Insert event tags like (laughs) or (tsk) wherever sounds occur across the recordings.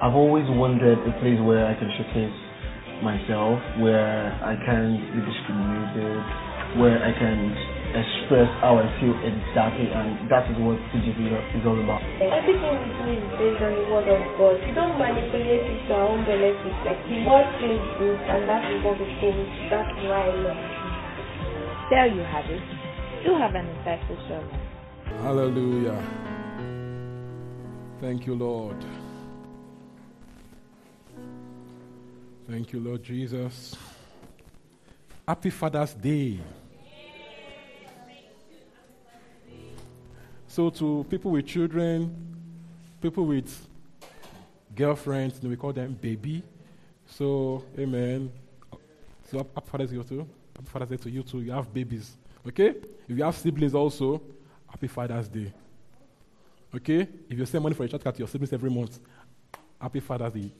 I've always wanted a place where I can showcase myself, where I can be discriminated, where I can express how I feel exactly, and that is what TGC is all about. Everything we do is based on the word of God. We don't manipulate it to our own benefit. Like the word feels good, and that is what we think. That's why I love it. There you have it. You have an insightful sermon. Hallelujah. Thank you, Lord. Thank you, Lord Jesus. Happy Father's Day. So, to people with children, people with girlfriends, we call them baby. So, amen. So, happy Father's Day to. Happy Father's Day to you too. You have babies. Okay? If you have siblings also, happy Father's Day. Okay? If you send money for a cut to your siblings every month, happy Father's Day.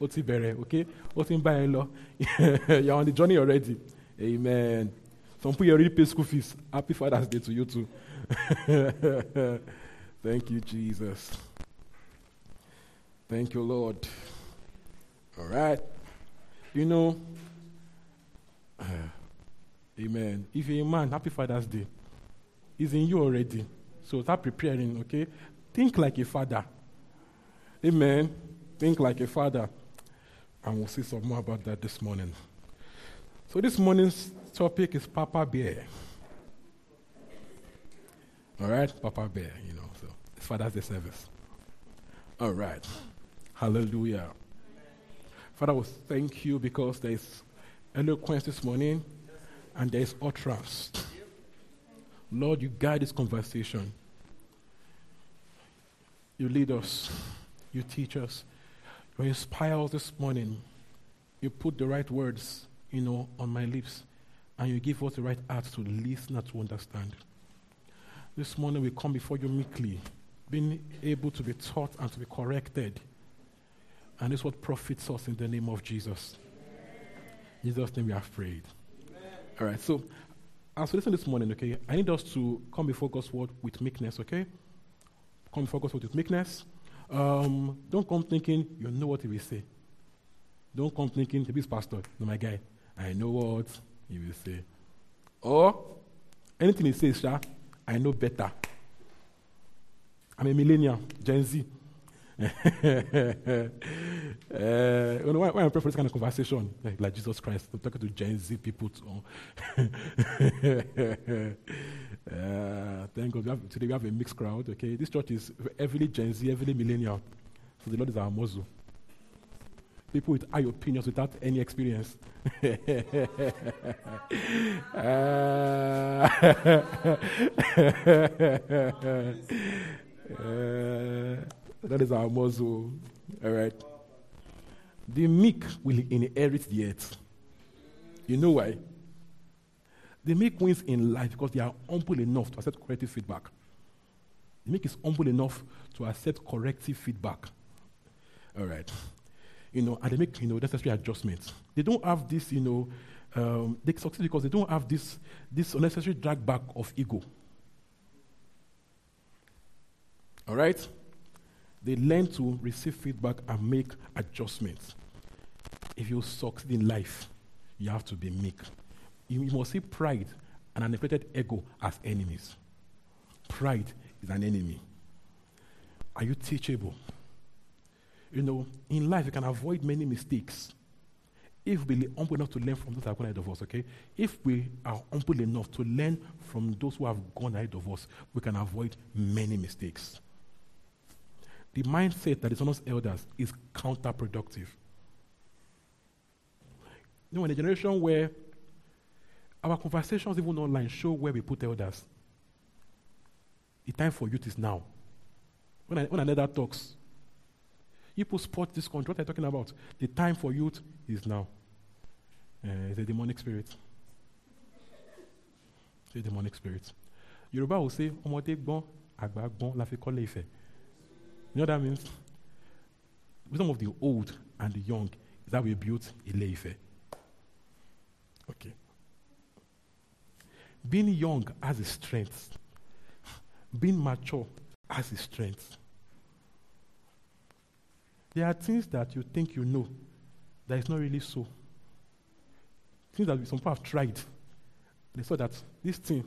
Oti bere, okay? Oti (laughs) You're on the journey already. Amen. Some people already pay school fees. Happy Father's Day to you too. (laughs) Thank you, Jesus. Thank you, Lord. All right. You know, uh, (sighs) amen. If you're a man, happy Father's Day. It's in you already. So start preparing, okay? Think like a father. Amen. Think like a father. And we'll see some more about that this morning. So this morning's topic is Papa Bear. All right, Papa Bear, you know. So it's Father's Day service. All right. Hallelujah. Father, we thank you because there is eloquence this morning and there is utterance. Lord, you guide this conversation. You lead us. You teach us. You inspire us this morning. You put the right words, you know, on my lips. And you give us the right heart to listen and to understand. This morning we come before you meekly, being able to be taught and to be corrected. And it's what profits us in the name of Jesus. In Jesus' name we have prayed. All right, so as we listen this morning, okay, I need us to come before God's word with meekness, okay? Come before God's word with meekness. Um, don't come thinking you know what he will say. Don't come thinking, this pastor, no, my guy, I know what he will say. Or anything he says, Sha, I know better. I'm a millennial, Gen Z. (laughs) uh, when, when I pray for this kind of conversation, like, like Jesus Christ, I'm talking to Gen Z people. Too. (laughs) uh, thank God. We have, today we have a mixed crowd. Okay, this church is heavily Gen Z, heavily millennial. So the Lord is our muzzle people with high opinions without any experience. (laughs) uh, that is our muzzle. All right. The meek will inherit the earth. You know why? The meek wins in life because they are humble enough to accept corrective feedback. The meek is humble enough to accept corrective feedback. All right you know, and they make, you know, necessary adjustments. They don't have this, you know, um, they succeed because they don't have this, this unnecessary drag back of ego. All right? They learn to receive feedback and make adjustments. If you succeed in life, you have to be meek. You, must see pride and an inflated ego as enemies. Pride is an enemy. Are you teachable? You know, in life, you can avoid many mistakes if we are humble enough to learn from those that have gone ahead of us, okay? If we are humble enough to learn from those who have gone ahead of us, we can avoid many mistakes. The mindset that is on us elders is counterproductive. You know, in a generation where our conversations, even online, show where we put elders, the time for youth is now. When, I, when another talks, People spot this country. What are talking about? The time for youth is now. Uh, it's a demonic spirit. It's a demonic spirit. Yoruba will say, ọmọdé gbọ́n, àgbà gbọ́n la kọ́lé Ifẹ̀. You know what that means? Wisdom of the old and the young is that we built Ile Ife. Okay. Being young has a strength. Being mature has a strength. There are things that you think you know that is not really so. Things that some people have tried. They saw that this thing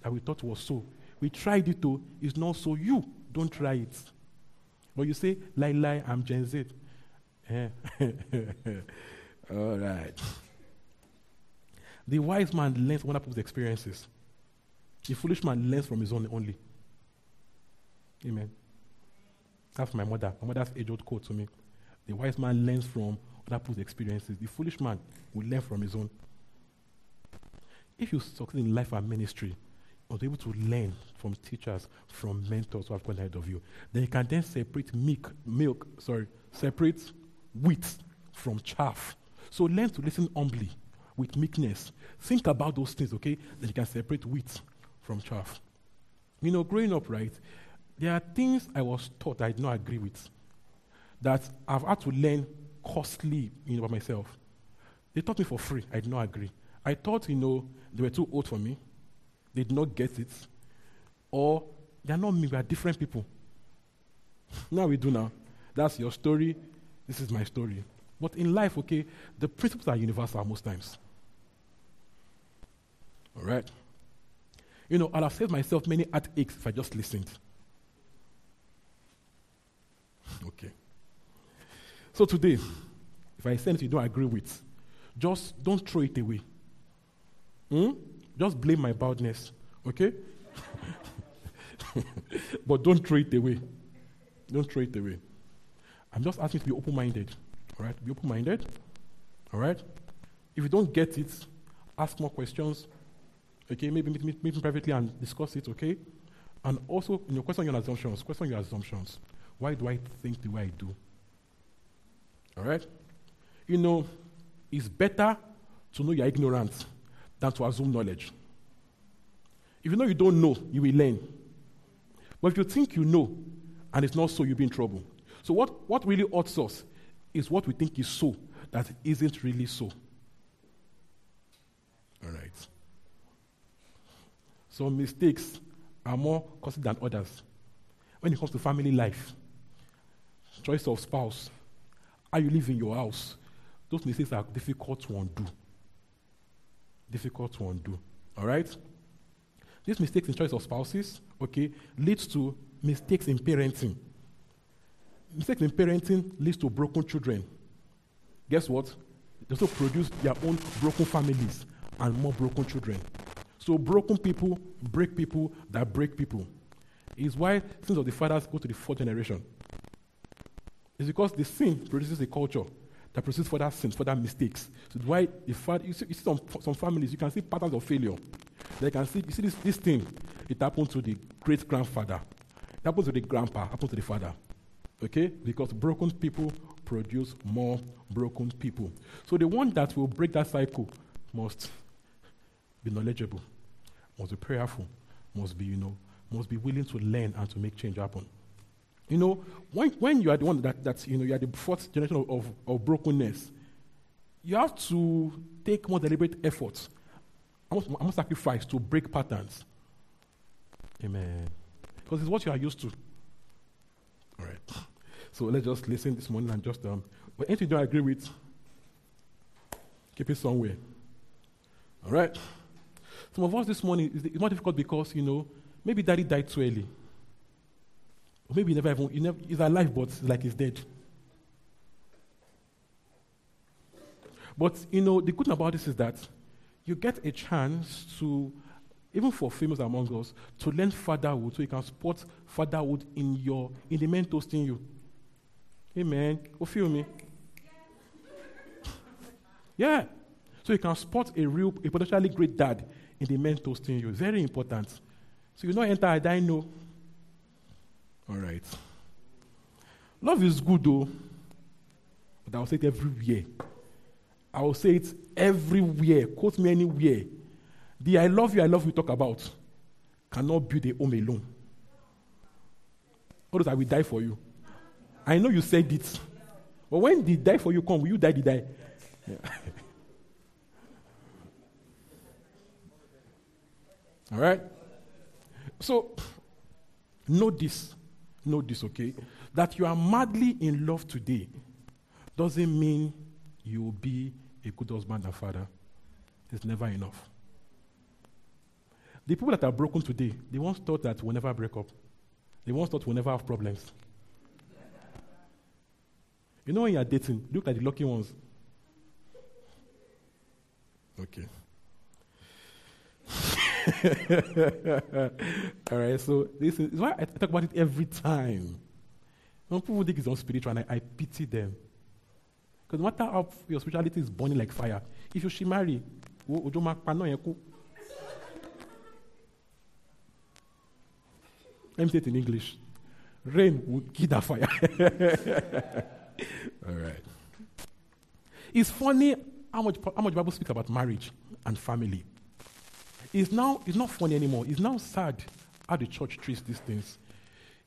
that we thought was so, we tried it to, is not so. You don't try it. But you say, lie, lie, I'm Gen Z. Eh. (laughs) All right. The wise man learns from other people's experiences. The foolish man learns from his own only. Amen. That's my mother. My mother's age old quote to me. The wise man learns from other people's experiences. The foolish man will learn from his own. If you succeed in life and ministry, able to learn from teachers, from mentors who have gone ahead of you. Then you can then separate milk, milk, sorry, separate wheat from chaff. So learn to listen humbly, with meekness. Think about those things, okay? Then you can separate wheat from chaff. You know, growing up, right, there are things I was taught I did not agree with that I've had to learn costly you know, by myself. They taught me for free. I did not agree. I thought, you know, they were too old for me. They did not get it. Or they're not me, we are different people. (laughs) now we do now. That's your story. This is my story. But in life, okay, the principles are universal most times. All right? You know, I'll have saved myself many heartaches if I just listened. (laughs) Okay. So today, if I say anything you don't agree with, just don't throw it away. Hmm? Just blame my baldness, okay? (laughs) but don't throw it away. Don't throw it away. I'm just asking to be open minded. All right? Be open minded. All right? If you don't get it, ask more questions. Okay? Maybe meet, meet, meet me privately and discuss it, okay? And also, you know, question your assumptions. Question your assumptions. Why do I think the way I do? All right? You know, it's better to know you're ignorant than to assume knowledge. If you know you don't know, you will learn. But if you think you know and it's not so, you'll be in trouble. So, what, what really hurts us is what we think is so that isn't really so. All right. Some mistakes are more costly than others. When it comes to family life, choice of spouse, how you live in your house, those mistakes are difficult to undo. Difficult to undo. All right? These mistakes in choice of spouses, okay, leads to mistakes in parenting. Mistakes in parenting leads to broken children. Guess what? They also produce their own broken families and more broken children. So broken people break people that break people. Is why sins of the fathers go to the fourth generation. It's because the sin produces a culture that produces further sins, further mistakes. So why father, you see, you see some, some families, you can see patterns of failure. They can see, you see this, this thing, it happened to the great grandfather, it happened to the grandpa, happened to the father. Okay? Because broken people produce more broken people. So the one that will break that cycle must be knowledgeable, must be prayerful, must be, you know, must be willing to learn and to make change happen. You know, when, when you are the one that, that you know, you are the fourth generation of, of, of brokenness, you have to take more deliberate efforts. I must, I must sacrifice to break patterns. Amen. Because it's what you are used to. All right. So let's just listen this morning and just, um, but anything you don't agree with, keep it somewhere. All right. Some of us this morning, it's more difficult because, you know, maybe daddy died too early. Maybe he never even, he never, he's alive, but like he's dead. But, you know, the good thing about this is that you get a chance to, even for famous among us, to learn fatherhood so you can support fatherhood in your, in the men toasting you. Amen. You feel me? Yeah. So you can spot a real, a potentially great dad in the men toasting you. Very important. So you not enter a know. All right. Love is good though. but I'll say it everywhere. I'll say it everywhere. Quote me anywhere. The I love you, I love you talk about cannot build a home alone. Does I will die for you? I know you said it. But when the die for you come, will you die? The die. Yeah. (laughs) All right? So, know this. Know this, okay? That you are madly in love today doesn't mean you will be a good husband and father. It's never enough. The people that are broken today, they once thought that we'll never break up. They once thought we'll never have problems. You know when you're dating, look at the lucky ones. Okay. (laughs) All right, so this is, why I talk about it every time. When people think it's unspiritual, and I, I pity them. Because no matter how your spirituality is burning like fire, if you should marry, let me say it in English. Rain will kill that fire. (laughs) All right. It's funny how much, how much Bible speaks about marriage and family. It's now it's not funny anymore. It's now sad how the church treats these things.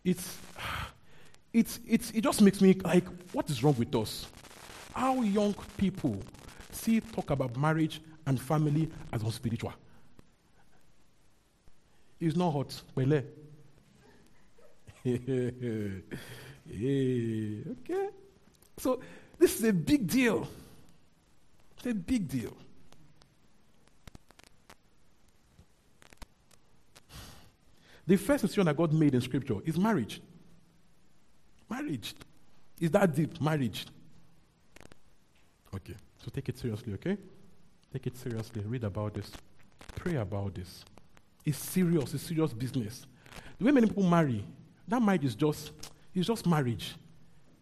It's (sighs) it's it's it just makes me like, what is wrong with us? How young people see talk about marriage and family as unspiritual. It's not hot. Well, (laughs) eh, okay. So this is a big deal. It's a big deal. The first decision that God made in Scripture is marriage. Marriage. Is that deep? Marriage. Okay. So take it seriously, okay? Take it seriously. Read about this. Pray about this. It's serious. It's serious business. The way many people marry, that marriage is just, it's just marriage.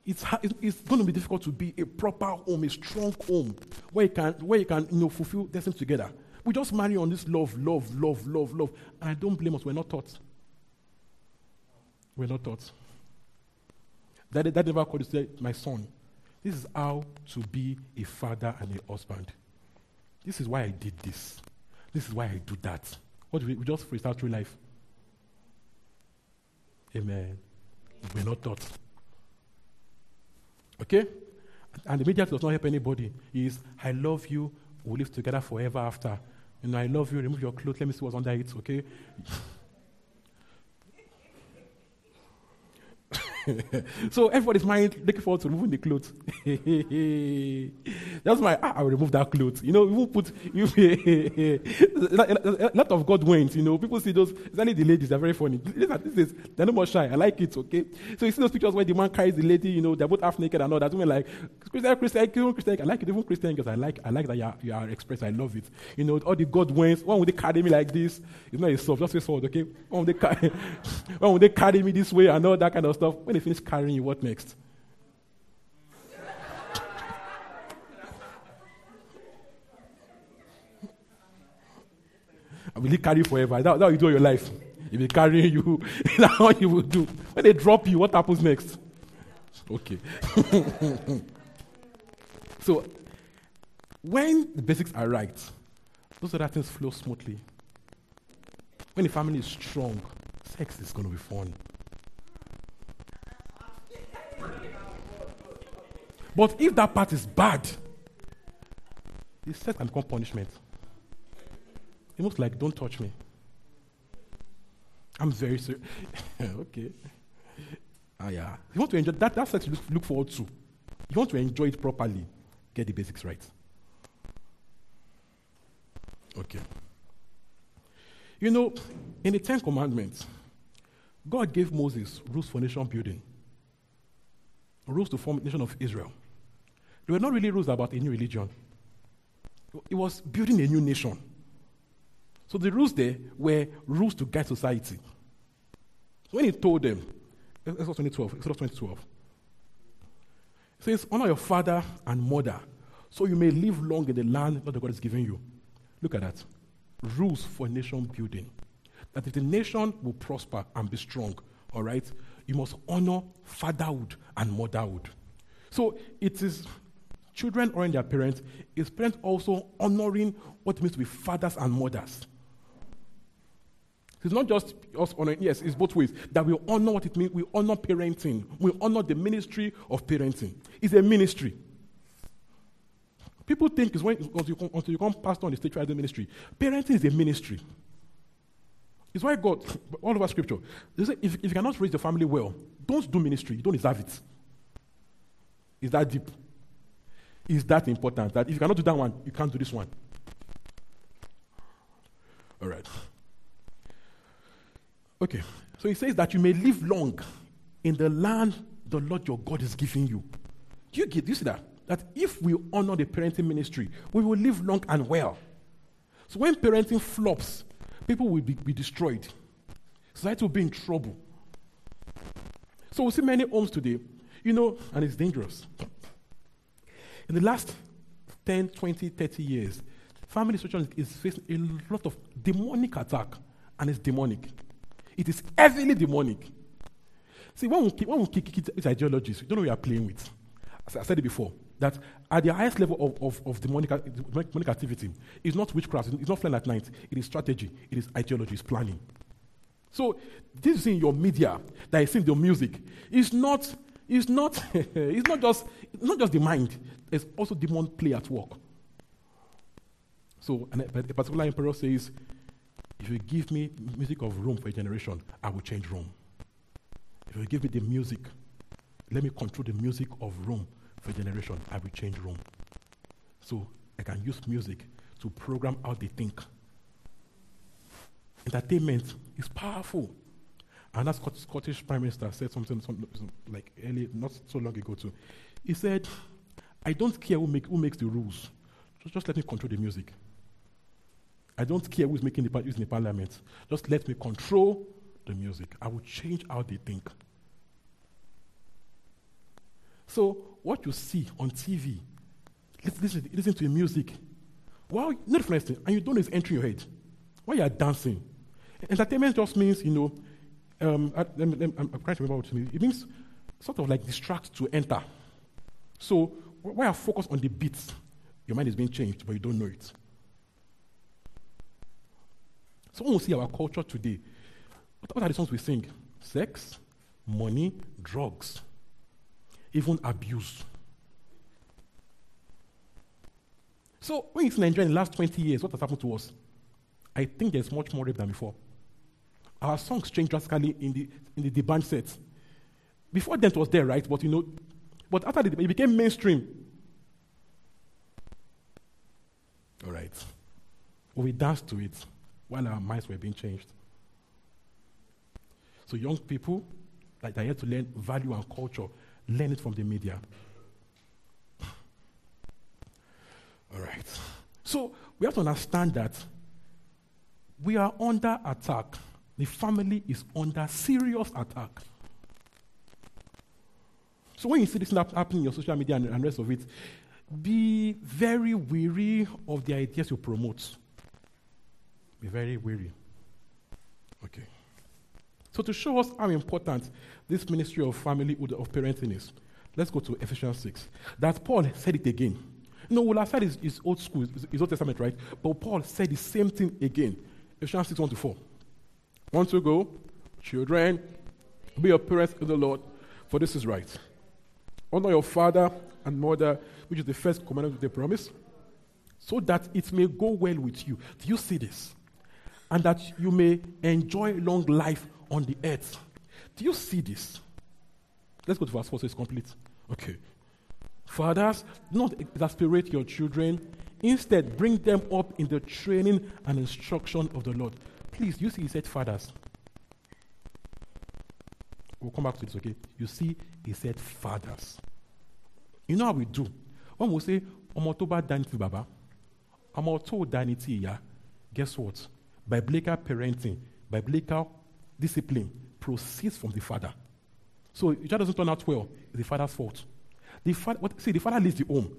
It's, it's going to be difficult to be a proper home, a strong home, where you can, where you can you know, fulfill things together. We just marry on this love, love, love, love, love. And I don't blame us. We're not taught. We're not taught. That, that never called to say, My son, this is how to be a father and a husband. This is why I did this. This is why I do that. What do we, we just freestyle through life. Amen. We're not taught. Okay? And the media does not help anybody. Is I love you, we'll live together forever after. You know, I love you, remove your clothes, let me see what's under it, okay? (laughs) so everybody's mind looking forward to removing the clothes. (laughs) That's why ah, I'll remove that clothes. You know, won't put (laughs) you a lot of God went, you know. People see those, especially the ladies, they're very funny. This is they're no more shy. I like it, okay? So you see those pictures where the man carries the lady, you know, they're both half naked and all that. Women like Christian, Christian, Christian, I like it, even Christian because I like I like that you are, you are expressed. I love it. You know, all the God went. One would they carry me like this? It's not a soft, just a sword, okay? One they carry, one would they carry me this way and all that kind of stuff. When they finish carrying you, what next? I will carry forever? That, that you do your life. If he carrying you, (laughs) that's what you will do. When they drop you, what happens next? Okay. (laughs) so, when the basics are right, those other things flow smoothly. When the family is strong, sex is going to be fun. But if that part is bad, the sex can become punishment. It looks like, don't touch me. I'm very serious. (laughs) okay. Ah, yeah. You want to enjoy that, that's sex you look forward to. You want to enjoy it properly, get the basics right. Okay. You know, in the Ten Commandments, God gave Moses rules for nation building, rules to form the nation of Israel. They were not really rules about a new religion, it was building a new nation. So the rules there were rules to guide society. So when he told them, Exodus 2012, Exodus 2012, it says, Honor your father and mother, so you may live long in the land that God has given you. Look at that. Rules for nation building. That if the nation will prosper and be strong, all right, you must honor fatherhood and motherhood. So it is children honoring their parents is parents also honoring what it means to be fathers and mothers. It's not just us honoring, yes, it's both ways. That we honor what it means, we honor parenting, we honor the ministry of parenting. It's a ministry. People think it's when until you, come, until you come pastor on the stage the ministry. Parenting is a ministry. It's why God, all over scripture, they say if, if you cannot raise the family well, don't do ministry. You don't deserve it. it. Is that deep? Is that important? That if you cannot do that one, you can't do this one. All right. Okay. So he says that you may live long in the land the Lord your God is giving you. Do you get? Do you see that? That if we honor the parenting ministry, we will live long and well. So when parenting flops, people will be, be destroyed. Society will be in trouble. So we see many homes today, you know, and it's dangerous. In the last 10, 20, 30 years, family situation is facing a lot of demonic attack, and it's demonic. It is heavily demonic. See, when we, when we kick, these ideologies, we don't know what we are playing with. As I said it before, that at the highest level of, of, of demonic, demonic activity, it's not witchcraft, it's not flying at night, it is strategy, it is ideology, it's planning. So, this is in your media, that is in your music, it's not, it's not, (laughs) it's not just, it's not just the mind, there's also demon play at work. So, a particular emperor says, if you give me music of Rome for a generation, I will change Rome. If you give me the music, let me control the music of Rome for a generation, I will change Rome. So I can use music to program how they think. Entertainment is powerful. And that Scottish Prime Minister said something, like early, not so long ago too. He said, I don't care who, make, who makes the rules. Just, just let me control the music. I don't care who's making the, using the parliament. Just let me control the music. I will change how they think. So, what you see on TV, listen, listen to the music. Wow, not for and you don't know it's entering your head. While you are dancing. Entertainment just means, you know, um, I, am trying to remember what it means. It means sort of like distract to enter. So, while you focus on the beats, your mind is being changed, but you don't know it. Someone will see our culture today. What are the songs we sing? Sex, money, drugs, even abuse. So when see Nigeria in the last 20 years, what has happened to us? I think there's much more rape than before. Our songs changed drastically in the in the deband sets. Before then it was there, right? But you know, but after the, it became mainstream. All right. we danced to it while our minds were being changed. So young people like they had to learn value and culture, learn it from the media. All right. So we have to understand that we are under attack. The family is under serious attack. So when you see this happening in your social media and, rest of it, be very weary of the ideas you promote. Be very weary. Okay. So, to show us how important this ministry of familyhood, of parenting is, let's go to Ephesians 6. That Paul said it again. You know, have said his, old school, his, Old Testament, right? But Paul said the same thing again. Ephesians 6 1 to 4. Want to go? Children, be your parents in the Lord, for this is right. Honor your father and mother, which is the first commandment of the promise, so that it may go well with you. Do you see this? and that you may enjoy long life on the earth. Do you see this? Let's go to verse 4 so it's complete. Okay. Fathers, do not exasperate your children. Instead, bring them up in the training and instruction of the Lord. Please, you see, he said fathers. We'll come back to this, okay? You see, he said fathers. You know how we do? When we say, Ọmọ tó bá baba, ọmọ tó dání guess what? biblical parenting, biblical discipline proceeds from the father. So if child doesn't turn out well, it's the father's fault. The father, what, see, the father leads the home.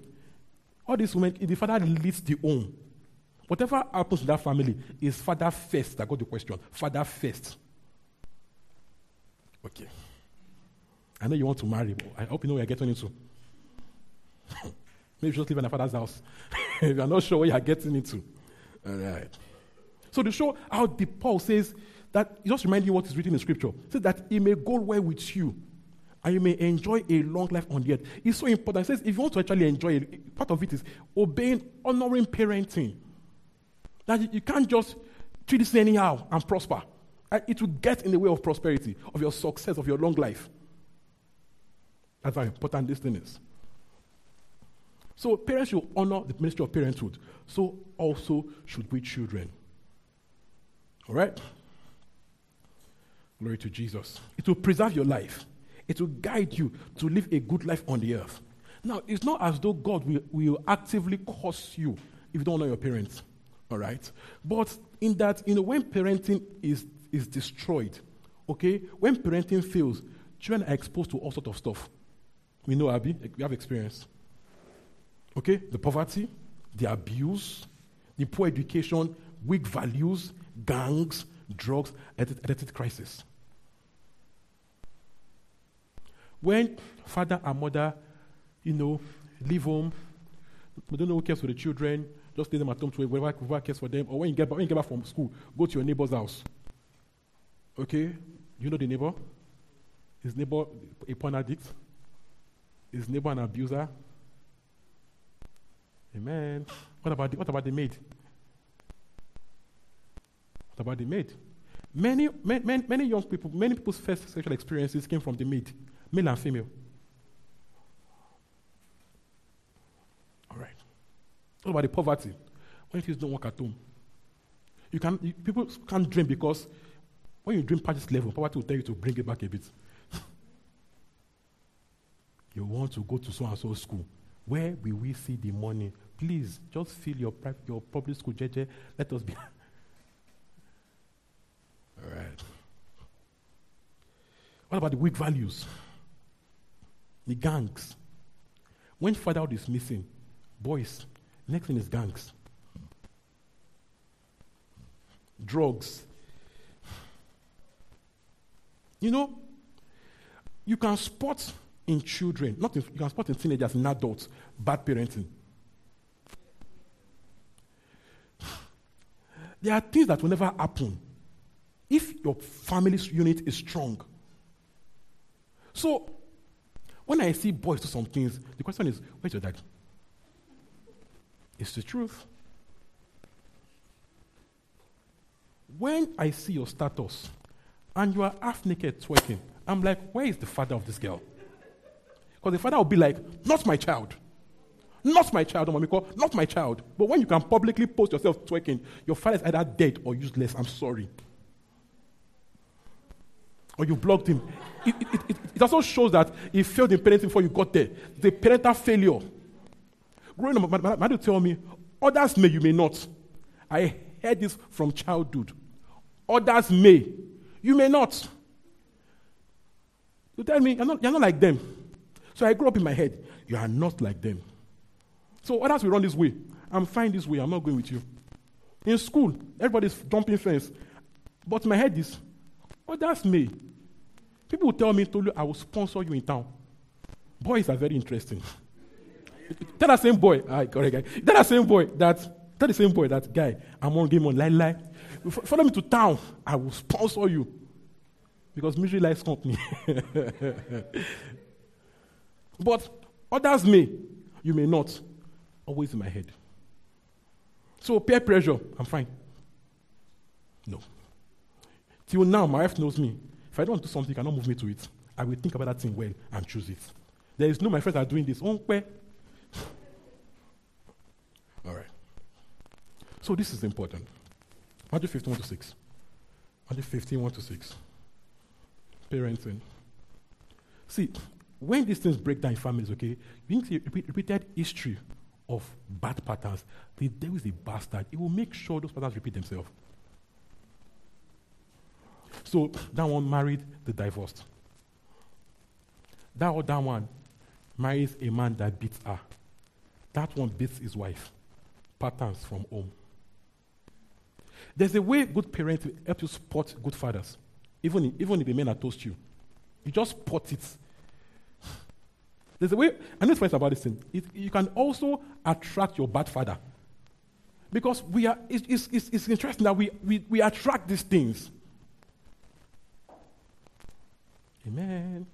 All these women, the father leads the home. Whatever happens to that family is father first. I got the question. Father first. Okay. I know you want to marry, but I hope you know where you're getting into. (laughs) Maybe you just live in a father's house. (laughs) if you're not sure what you're getting into. All right. So to show how the Paul says that, just remind you what is written in scripture. Says that it may go well with you and you may enjoy a long life on the earth. It's so important. It says if you want to actually enjoy it, part of it is obeying, honoring parenting. That you, can't just treat this anyhow and prosper. It will get in the way of prosperity, of your success, of your long life. That's how important this thing is. So parents should honor the ministry of parenthood. So also should we children. All right? Glory to Jesus. It will preserve your life. It will guide you to live a good life on the earth. Now, it's not as though God will, will actively curse you if you don't honor your parents. All right? But in that, you know, when parenting is, is destroyed, okay, when parenting fails, children are exposed to all sorts of stuff. We know, Abby, we have experience. Okay? The poverty, the abuse, the poor education, weak values, gangs, drugs, identity crisis. When father and mother, you know, leave home, we don't know who cares for the children, just leave them at home to whoever, whoever cares for them. Or when you, get back, when you get back from school, go to your neighbor's house. Okay? You know the neighbor? His neighbor a porn addict? His neighbor an abuser? Amen. What about the, what about the maid? What about the maid? Many, many, many young people, many people's first sexual experiences came from the maid, male and female. All right. What about the poverty? When things don't work at home, you can you, people can't dream because when you dream past this level, poverty will tell you to bring it back a bit. (laughs) you want to go to so and so school. Where will we see the money? Please, just fill your, private, your public school, JJ. Let us be. (laughs) All right. What about the weak values? The gangs. When fatherhood is missing, boys, next thing is gangs. Drugs. You know, you can spot in children, not in, you can spot in teenagers, in adults, bad parenting. There are things that will never happen if your family's unit is strong. So, when I see boys do some things, the question is, where's your dad? It's the truth. When I see your status and you are half naked twerking, I'm like, where is the father of this girl? Because the father will be like, not my child. Not my child, Momiko, not my child. But when you can publicly post yourself twerking, your father is either dead or useless. I'm sorry. Or you blocked him. It, it, it, it also shows that he failed in parenting before you got there. The parental failure. Growing up, my, my, my tell me, others may, you may not. I heard this from childhood. Others may, you may not. You tell me, you're not, you're not like them. So I grew up in my head, you are not like them. So others will run this way. I'm fine this way. I'm not going with you. In school, everybody's jumping fence. But my head is, others may. People will tell me, I will sponsor you in town. Boys are very interesting. Tell that same boy, ah, correct guy. Tell that same boy that, tell the same boy that guy, I'm on game on lie lie. Follow me to town. I will sponsor you. Because misery likes company. (laughs) but others may, you may not always in my head. So peer pressure, I'm fine. No. Till now, my wife knows me. If I don't do something, cannot move me to it. I will think about that thing well and choose it. There is no my friends are doing this. All right. So this is important. Matthew 15, 1 to 6. Matthew 15, 1 to 6. Parenting. See, when these things break down in families, okay, you need to repeated history of bad patterns, the devil is a bastard. He will make sure those patterns repeat themselves. So that one married the divorced. That other one marries a man that beats her. That one beats his wife. Patterns from home. There's a way good parents help you spot good fathers, even if, even if the men are toast you. You just spot it. There's a way, I know about this thing. It, you can also attract your bad father. Because we are, it's, it's, it's interesting that we, we, we attract these things. Amen.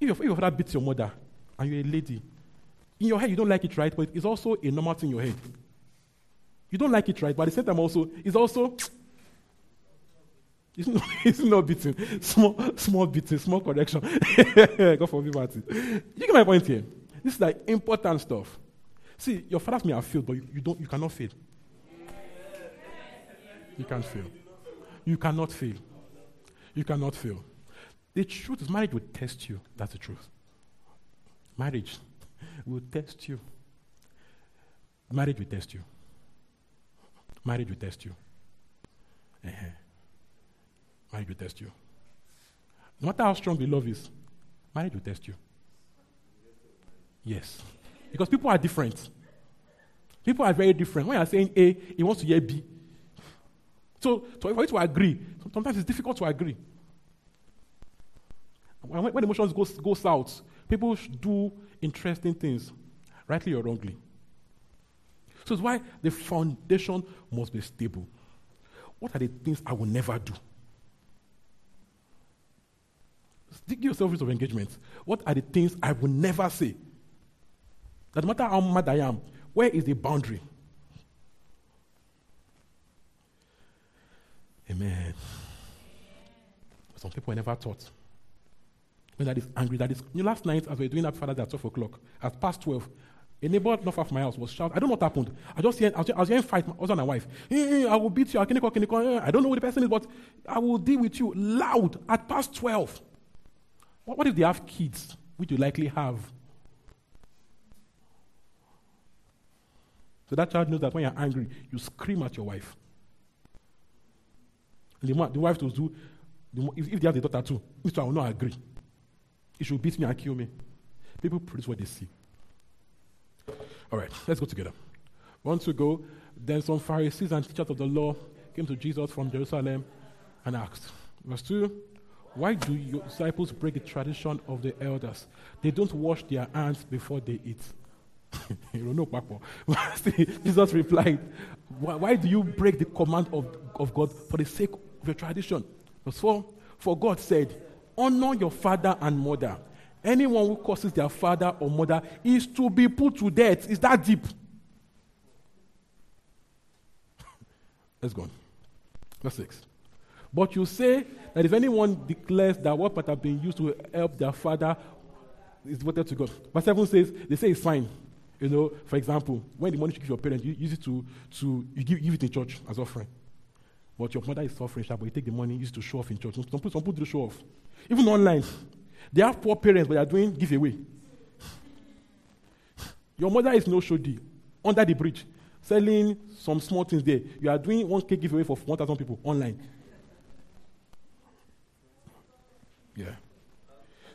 If your, if your father beats your mother and you're a lady, in your head you don't like it, right? But it's also a normal thing in your head. You don't like it, right? But at the same time, also, it's also (tsk) it's not, (laughs) it's not beating. Small, small beating, small correction. (laughs) God forbid, Martin. You get my point here. This is like important stuff. See, your fathers may have failed, but you, you don't. You cannot fail. You can't fail. You cannot fail. You cannot fail. The truth is, marriage will test you. That's the truth. Marriage will test you. Marriage will test you. Marriage will test you. Uh-huh. Marriage will test you. No matter how strong the love is, marriage will test you. Yes. Because people are different. People are very different. When you're saying A, he wants to hear B. So, so for you to agree, sometimes it's difficult to agree. When, when emotions go, go south, people do interesting things, rightly or wrongly. So it's why the foundation must be stable. What are the things I will never do? Give yourself rules of engagement. What are the things I will never say? That no matter how mad I am, where is the boundary? Amen. Some people I never taught. When that is angry, that is. You know, last night, as we were doing that Father at 12 o'clock, at past 12, a neighbor far from my house was shouting. I don't know what happened. I just hear, I was, I was hearing fight, my husband and wife. Hey, hey, I will beat you. I can call. I don't know who the person is, but I will deal with you loud at past 12. What, what if they have kids, which you likely have? So that child knows that when you're angry, you scream at your wife. And the, the wife will do, the, if, if they have a daughter too, which I will not agree. He should beat me and kill me. People produce what they see. All right, let's go together. One to go. Then some Pharisees and teachers of the law came to Jesus from Jerusalem and asked, verse 2 Why do your disciples break the tradition of the elders? They don't wash their hands before they eat. (laughs) you don't know, Papa. (laughs) Jesus replied, why, why, do you break the command of, of God for the sake of your tradition? Verse 4 For God said, Honor your father and mother. Anyone who curses their father or mother is to be put to death. Is that deep? (laughs) Let's go on. Verse 6. But you say that if anyone declares that what might have been used to help their father is devoted to God. Verse 7 says, they say it's fine. You know, for example, when the money you give your parents, you use it to, to you give, give it in church as offering. But your mother is suffering, but you take the money, use it to show off in church. Some people, some people do show off. Even online. They have poor parents, but they are doing giveaway. Your mother is no shoddy under the bridge, selling some small things there. You are doing 1K giveaway for 1,000 people online. Yeah.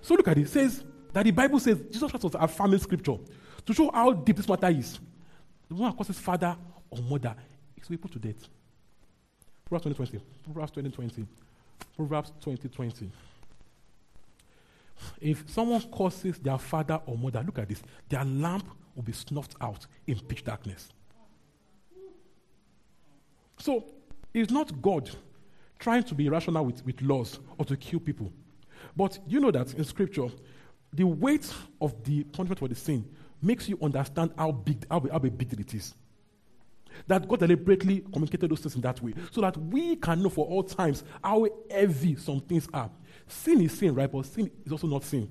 So look at it. It says that the Bible says Jesus Christ was affirming scripture to show how deep this matter is. The one who causes father or mother is to be put to death. Proverbs 2020. Proverbs 2020. Proverbs 2020. If someone curses their father or mother, look at this, their lamp will be snuffed out in pitch darkness. So it's not God trying to be irrational with, with laws or to kill people. But you know that in scripture, the weight of the punishment for the sin makes you understand how big, how, how big it is. That God deliberately communicated those things in that way so that we can know for all times how heavy some things are. Sin is sin, right? But sin is also not sin.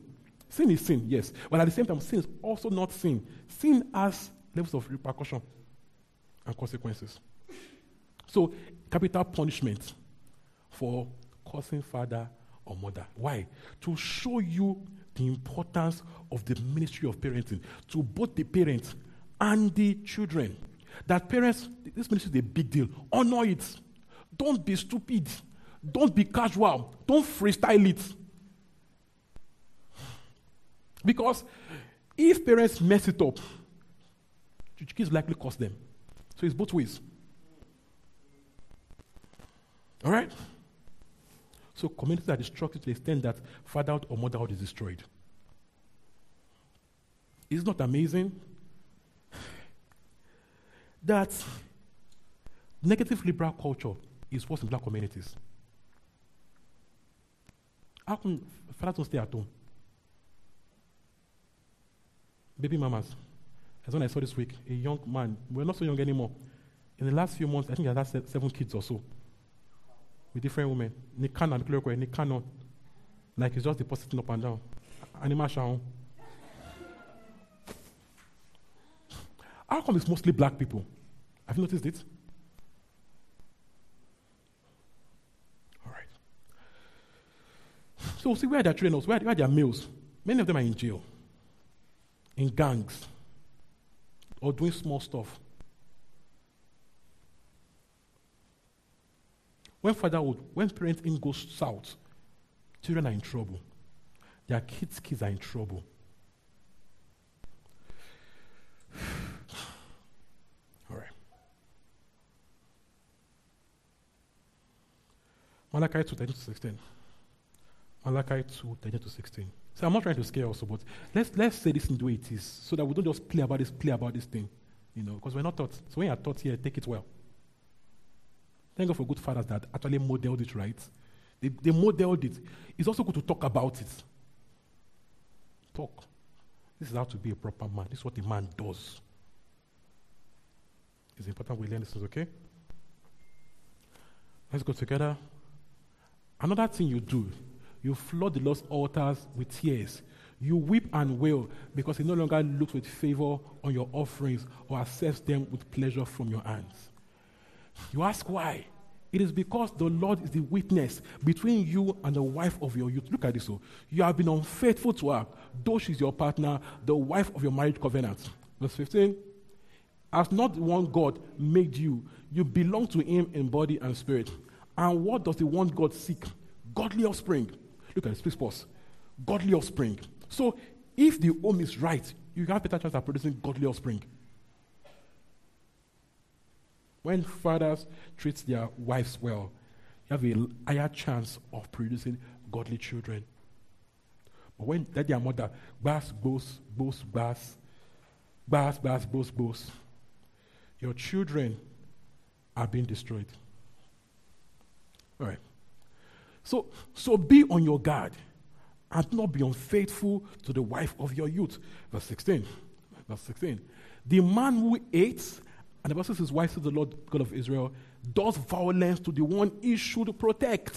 Sin is sin, yes. But at the same time, sin is also not sin. Sin has levels of repercussion and consequences. So, capital punishment for causing father or mother. Why? To show you the importance of the ministry of parenting to both the parents and the children. That parents, this ministry is a big deal. Honor it. Don't be stupid. Don't be casual. Don't freestyle it. Because if parents mess it up, kids likely cost them. So it's both ways. All right? So communities are destructive to the extent that fatherhood or motherhood is destroyed. Is not amazing? That negative liberal culture is worse in black communities. How don't stay at home? Baby mamas. As when I saw this week, a young man, we're not so young anymore. In the last few months, I think he has had seven kids or so with different women. Nick Cannon, Nick Cannon. Like he's just depositing up and down. Animal. How come it's mostly black people? Have you noticed it? All right. So, see where are their trainers? Where, where are their males? Many of them are in jail, in gangs, or doing small stuff. When fatherhood, when parenting goes south, children are in trouble. Their kids' kids are in trouble. (sighs) All right. Malachi 2 16. Malachi 2 to 16. So I'm not trying to scare also, but let's let's say this in the way it is, so that we don't just play about this, play about this thing, you know, because we're not taught. So when you're taught here, take it well. Thank God for good fathers that actually modeled it right. They, they modeled it. It's also good to talk about it. Talk. This is how to be a proper man. This is what a man does. It's important we learn this, okay? Let's go together. Another thing you do, you flood the lost altars with tears. You weep and wail because he no longer looks with favor on your offerings or accepts them with pleasure from your hands. You ask why? It is because the Lord is the witness between you and the wife of your youth. Look at this. So, oh. you have been unfaithful to her, though she's your partner, the wife of your marriage covenant. Verse 15. As not one God made you, you belong to Him in body and spirit. And what does the one God seek? Godly offspring. Look at this, pause. Godly offspring. So, if the home is right, you have a better chance of producing godly offspring. When fathers treat their wives well, you have a higher chance of producing godly children. But when that their mother bass, boast, boast, bass, bass, bass, boast, boast, your children are being destroyed. All right. So, so be on your guard and not be unfaithful to the wife of your youth. Verse 16. Verse 16. The man who hates and the Bible says, Why says the Lord God of Israel does violence to the one he should protect?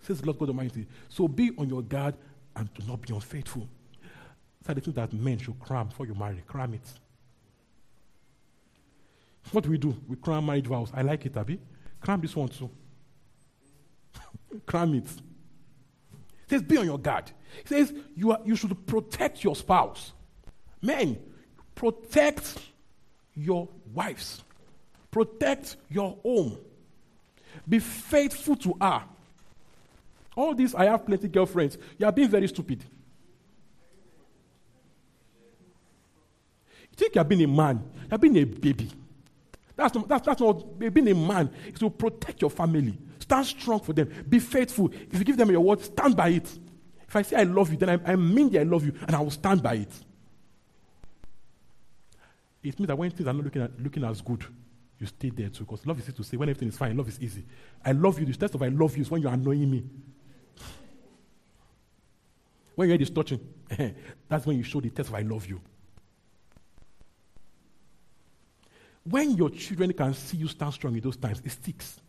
Says the Lord God Almighty. So be on your guard and do not be unfaithful. That's the thing that men should cram before you marry. Cram it. What do we do? We cram marriage vows. I like it, Abby. Cram this one too. Cram it. It says, be on your guard. It says, you, are, you should protect your spouse. Men, protect your wives. Protect your home. Be faithful to her. All this, I have plenty girlfriends. You are being very stupid. You think you are being a man, you are being a baby. That's not, that's, that's not being a man. It's to protect your family. Stand strong for them. Be faithful. If you give them your word, stand by it. If I say I love you, then I, I mean that I love you, and I will stand by it. It means that when things are not looking, at, looking as good, you stay there too. Because love is easy to say when everything is fine, love is easy. I love you. The test of I love you is when you're annoying me. (laughs) when you're this touching, (laughs) that's when you show the test of I love you. When your children can see you stand strong in those times, it sticks.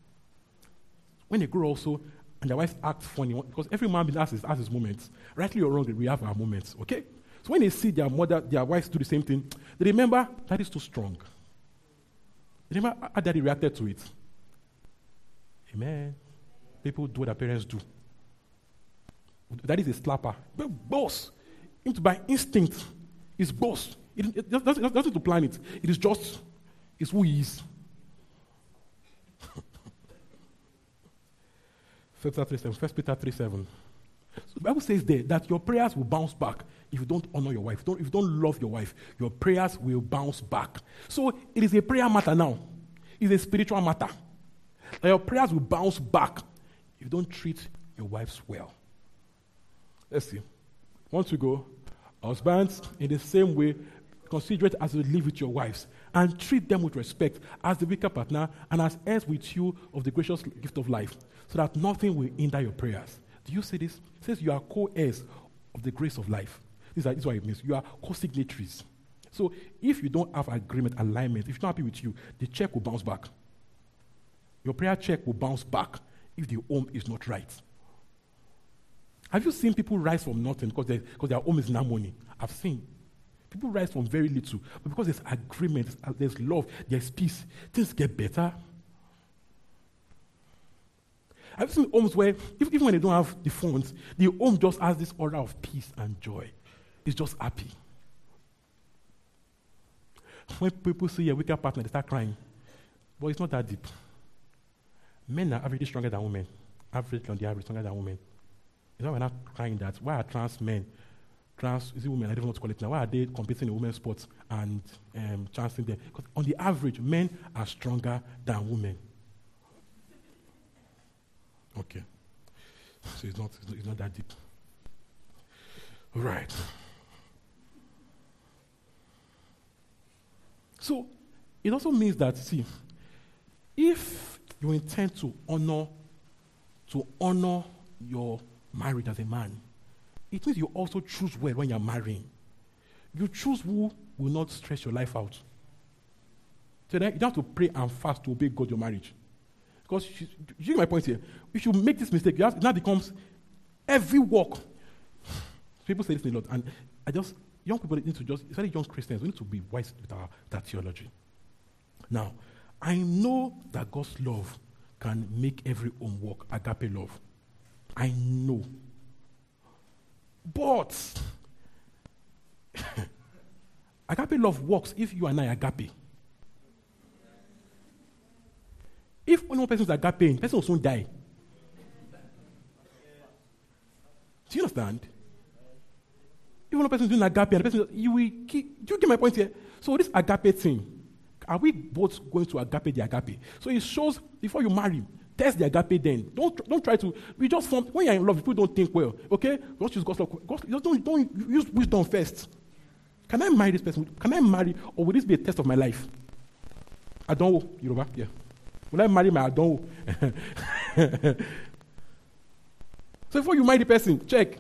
When they grow also, and their wife acts funny, because every man has his, has his moments. Rightly or wrongly, we have our moments, okay? So when they see their mother, their wives do the same thing, they remember that is too strong. They remember how daddy reacted to it. Amen. People do what their parents do. That is a slapper. But boss, into by instinct, is boss. It, it, it, doesn't, doesn't to plan it. It is just, it's who he is. First Peter 3 7. First Peter 3 7. So the Bible says there that your prayers will bounce back if you don't honor your wife, don't, if you don't love your wife, your prayers will bounce back. So it is a prayer matter now. It's a spiritual matter. That your prayers will bounce back if you don't treat your wives well. Let's see. Once we go, Husbands, in the same way, consider it as you live with your wives and treat them with respect as the weaker partner and as heirs with you of the gracious gift of life, so that nothing will hinder your prayers. Do you see this? It says you are co heirs of the grace of life. This is, what it means. You are co signatories. So if you don't have agreement, alignment, if you're not happy with you, the check will bounce back. Your prayer check will bounce back if the home is not right. Have you seen people rise from nothing because, because their home is in harmony? I've seen. People rise from very little, but because there's agreement, there's love, there's peace, things get better. I've seen homes where, even when they don't have the phones, the home just has this aura of peace and joy. It's just happy. When people see a weaker partner, they start crying. But it's not that deep. Men are averagely stronger than women. Average on the average, stronger than women. You know, we're not crying that. Why are trans men, trans, is it women? I don't know what to call it now. Why are they competing in women's sports and um, chancing? Because on the average, men are stronger than women. Okay. So it's not, it's not that deep. All right. So it also means that, see, if you intend to honor, to honor your marriage as a man, it means you also choose well when you're marrying. You choose who will not stress your life out. So then you don't have to pray and fast to obey God your marriage. Because you, you get my point here. If you make this mistake, have, it now becomes every work. People say this a lot, and I just young people need to just, especially young Christians, we need to be wise with our theology. Now, I know that God's love can make every home work, agape love. I know. But (laughs) agape love works if you and I agape. If only one person is agape, the person will soon die. Do you understand? If one person is doing agape and the person, you will keep, do you get my point here? So this agape thing, are we both going to agape the agape? So it shows before you marry, test the agape then. Don't, don't try to, we just form, when you're in love, people don't think well, okay? Don't use God's love. God's, don't, don't use wisdom first. Can I marry this person? Can I marry, or will this be a test of my life? I don't know, Yoruba, yeah. Will I marry my Adonwo? (laughs) so before you marry the person, check.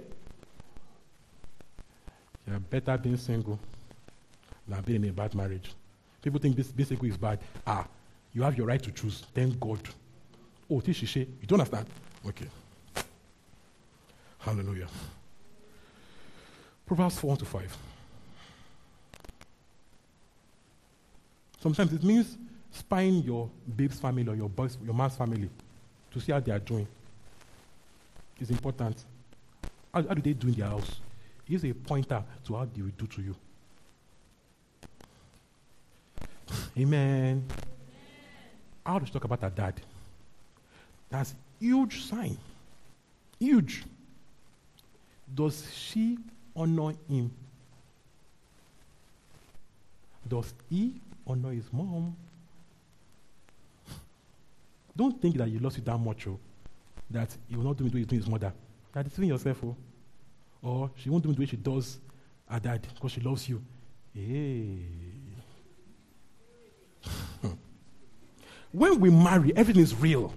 You're better being single than being in a bad marriage. People think this being single is bad. Ah, you have your right to choose. Thank God. Oh, this is You don't understand? Okay. Hallelujah. Proverbs 4 to 5. Sometimes it means spying your babe's family or your boy's, your man's family to see how they are doing. It's important. How, how do they do in their house? It's a pointer to how they will do to you. (sighs) Amen. How does talk about her dad? That's huge sign. Huge. Does she honor him? Does he honor his mom? Don't think that you lost it that much, oh, that you will not do it the way his mother. You're deceiving yourself, oh. Or she won't do it the way she does her dad because she loves you. Hey. (sighs) when we marry, everything is real.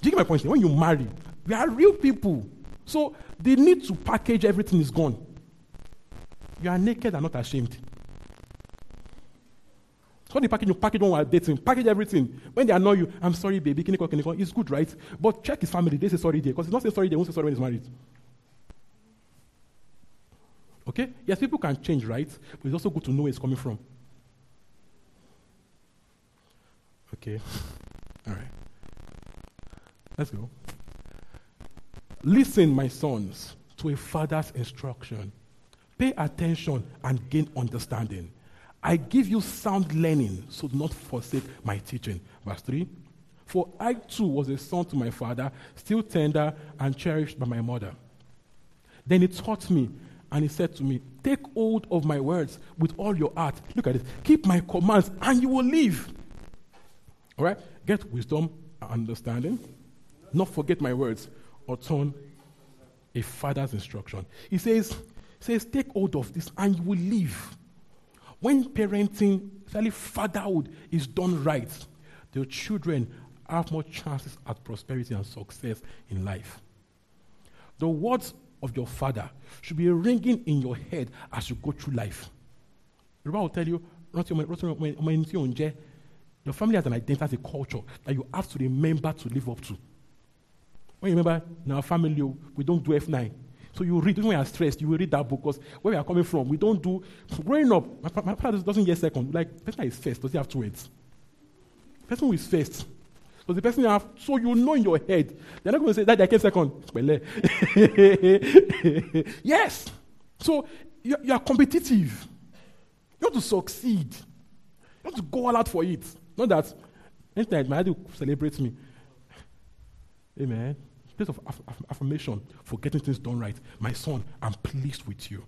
Do you get my point? When you marry, we are real people. So the need to package everything is gone. You are naked and not ashamed. So the package, you package one while dating, package everything. When they annoy you, I'm sorry, baby, you call, It's good, right? But check his family. They say sorry there. Because he's not saying sorry, they won't say sorry when he's married. Okay? Yes, people can change, right? But it's also good to know where it's coming from. Okay. (laughs) All right. Let's go. Listen, my sons, to a father's instruction. Pay attention and gain understanding. I give you sound learning, so do not forsake my teaching. Verse 3 For I too was a son to my father, still tender and cherished by my mother. Then he taught me, and he said to me, Take hold of my words with all your heart. Look at it. Keep my commands, and you will live. All right? Get wisdom and understanding. Not forget my words or turn a father's instruction. He says, says, take hold of this and you will live. When parenting, especially fatherhood, is done right, the children have more chances at prosperity and success in life. The words of your father should be ringing in your head as you go through life. Bible will tell you, your family has an identity, has a culture that you have to remember to live up to. When you remember, in our family, oh, we don't do F9. So you read, even when you're stressed, you will read that book because where we are coming from, we don't do. Growing up, my, my father doesn't get second. Like, person is first, does he have two words? Person who is first. So the person you have, so you know in your head, they're not going to say that I came second. (laughs) yes. So you, you are competitive. You want to succeed. You want to go all out for it. Not that anytime my dad celebrates me. Amen place of aff- aff- affirmation for getting things done right. My son, I'm pleased with you.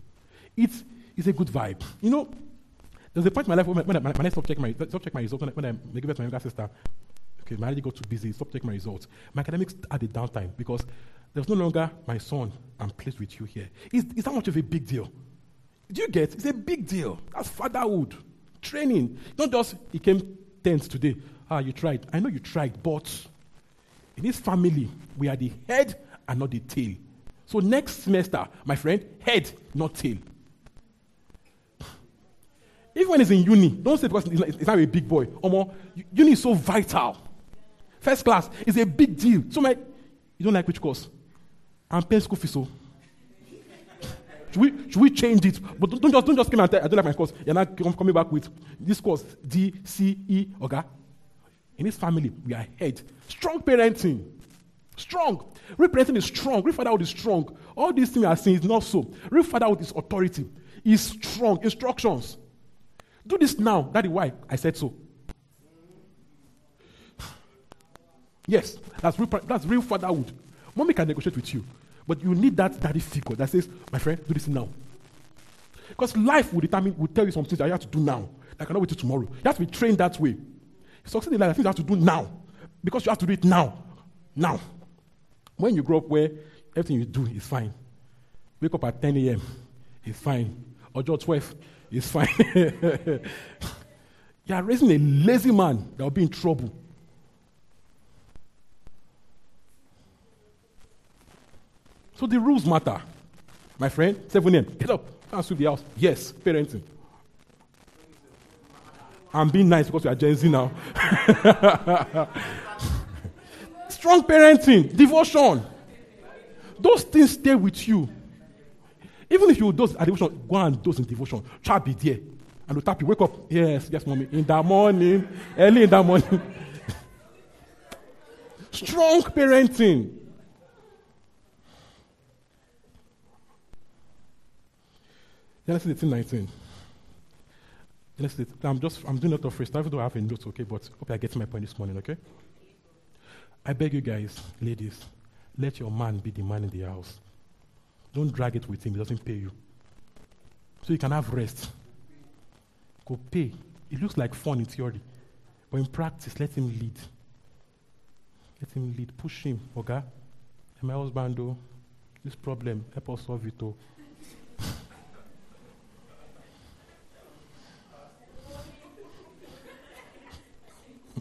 It's, it's a good vibe. You know, there's a point in my life when, when, I, when I stopped checking my, stopped checking my results, when I, when I gave birth to my younger sister, okay, my already got too busy, stopped checking my results. My academics had a downtime because there was no longer my son, I'm pleased with you here. It's, it's that much of a big deal. Do you get? It's a big deal. That's fatherhood. Training. Not just, he came tenth today. Ah, you tried. I know you tried, but in this family, we are the head and not the tail. So next semester, my friend, head, not tail. Even when he's in uni, don't say because he's not a big boy. Omo, uni is so vital. First class is a big deal. So my, you don't like which course? I'm paying school fees, so. Should we, should we change it? But don't, don't just don't just come and tell I don't like my course. You're not coming back with this course D C E. Okay. In this family, we are head. Strong parenting. Strong. Real parenting is strong. Real fatherhood is strong. All these things are saying is not so. Real fatherhood is authority. Is strong. Instructions. Do this now. That is why I said so. Yes, that's real, that's real fatherhood. Mommy can negotiate with you, but you need that daddy figure that says, "My friend, do this now." Because life will determine, will tell you some things that you have to do now. I cannot wait till tomorrow. You have to be trained that way. Succeed in life, you have to do now. Because you have to do it now. Now. When you grow up where everything you do is fine. Wake up at 10 a.m. It's fine. Or just 12 is fine. (laughs) you are raising a lazy man that will be in trouble. So the rules matter. My friend, 7 a.m. Get up. Come sweep the house. Yes, parenting. I'm being nice because we are Gen Z now. (laughs) Strong parenting, devotion. Those things stay with you. Even if you do a devotion, go and do some devotion. Try be there. And they'll tap you. Wake up. Yes, yes, mommy. In the morning, early in the morning. (laughs) Strong parenting. Genesis 18, 19. Genesis, I'm just, I'm doing a lot of freestyle, even though I have a note, okay, but hope I get my point this morning, okay? I beg you guys, ladies, let your man be the man in the house. Don't drag it with him, he doesn't pay you. So you can have rest. Go pay. It looks like fun in theory, but in practice, let him lead. Let him lead. Push him, okay? And my husband, though, this problem, help us solve it, though.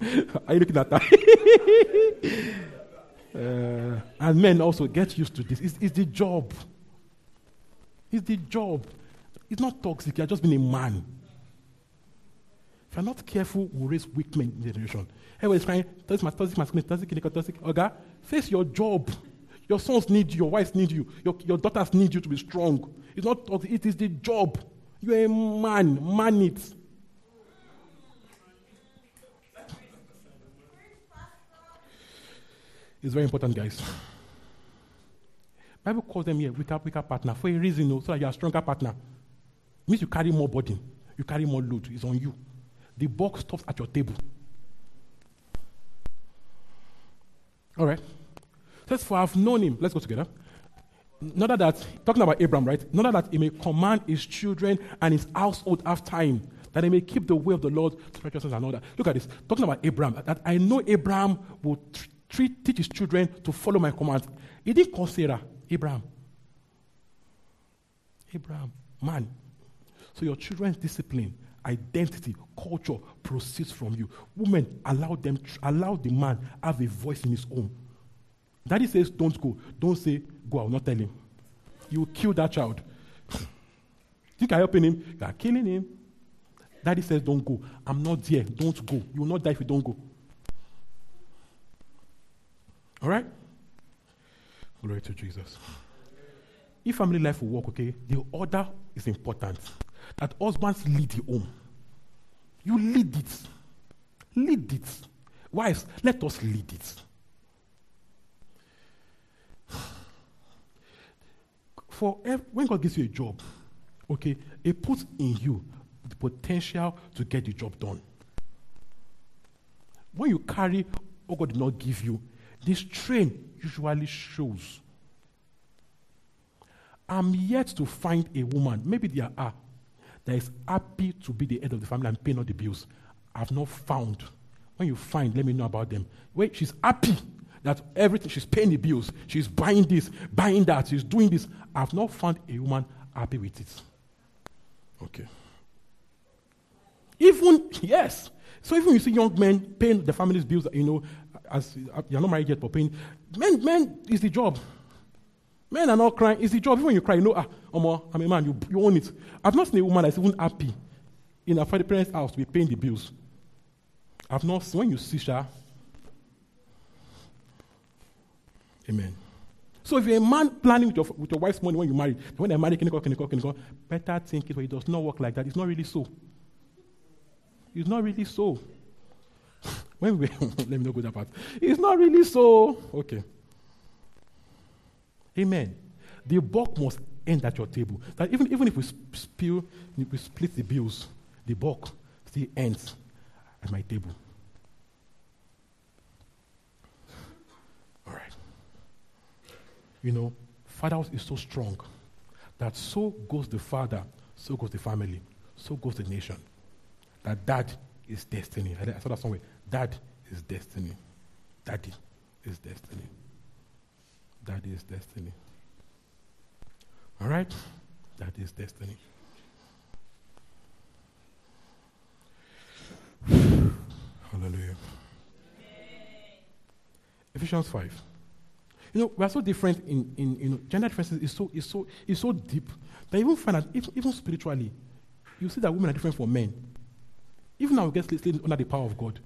(laughs) Are you looking at that? (laughs) uh, and men also get used to this. It's, it's, the job. It's the job. It's not toxic. You're just being a man. If you're not careful, we'll raise weak men in the generation. Everybody's crying, toxic, toxic masculinity, toxic, toxic, toxic. Okay? Face your job. Your sons need you. Your wives need you. Your, your daughters need you to be strong. It's not toxic. It is the job. You're a man. Man it. It's very important, guys. Bible calls them here weaker, weaker partner for a reason, so that you're a stronger partner. It means you carry more burden, you carry more load. It's on you. The box stops at your table. All right. Says, for I've known him. Let's go together. Not that, talking about Abraham, right? Not that he may command his children and his household after him, that they may keep the way of the Lord righteousness and all that. Look at this. Talking about Abraham, that I know Abraham will treat, teach his children to follow my commands. He didn't call Sarah Abraham. Abraham, man. So your children's discipline, identity, culture proceeds from you. Women, allow them, allow the man have a voice in his home. Daddy says, don't go. Don't say, go, I will not tell him. You will kill that child. (laughs) Think you're helping him? You are killing him. Daddy says, don't go. I'm not there. Don't go. You will not die if you don't go. All right? Glory to Jesus. If family life will work, okay, the order is important. That husbands lead the home. You lead it. Lead it. Wives, let us lead it. For when God gives you a job, okay, it puts in you the potential to get the job done. When you carry what God did not give you, this train usually shows. I'm yet to find a woman, maybe there are, that is happy to be the head of the family and paying all the bills. I've not found. When you find, let me know about them. Wait, she's happy that everything, she's paying the bills, she's buying this, buying that, she's doing this. I've not found a woman happy with it. Okay. Even, yes. So even you see young men paying the family's bills, you know, as you're not married yet, but paying, men, men is the job. Men are not crying. It's the job. Even when you cry, you know, ah, I'm a man, you, you own it. I've not seen a woman that's even happy in her parents' house to be paying the bills. I've not seen, when you see Sha, Amen. So if you're a man planning with your, with your wife's money when you marry, when they marry, can you go, can better think it, but it does not work like that. It's not really so. It's not really so. When we, (laughs) let me not go that part. It's not really so. Okay. Amen. The buck must end at your table. That even, even if we spill, if we split the bills, the buck still ends at my table. All right. You know, father is so strong that so goes the father, so goes the family, so goes the nation. That that is destiny. I saw that somewhere. Dad is destiny. That is destiny. That is destiny. All right? That is destiny. (sighs) Hallelujah. Ephesians 5. You know, we are so different in, in gender differences is so, is so, is so deep that even find that even, even spiritually, you see that women are different from men. Even now, we get slaves under the power of God.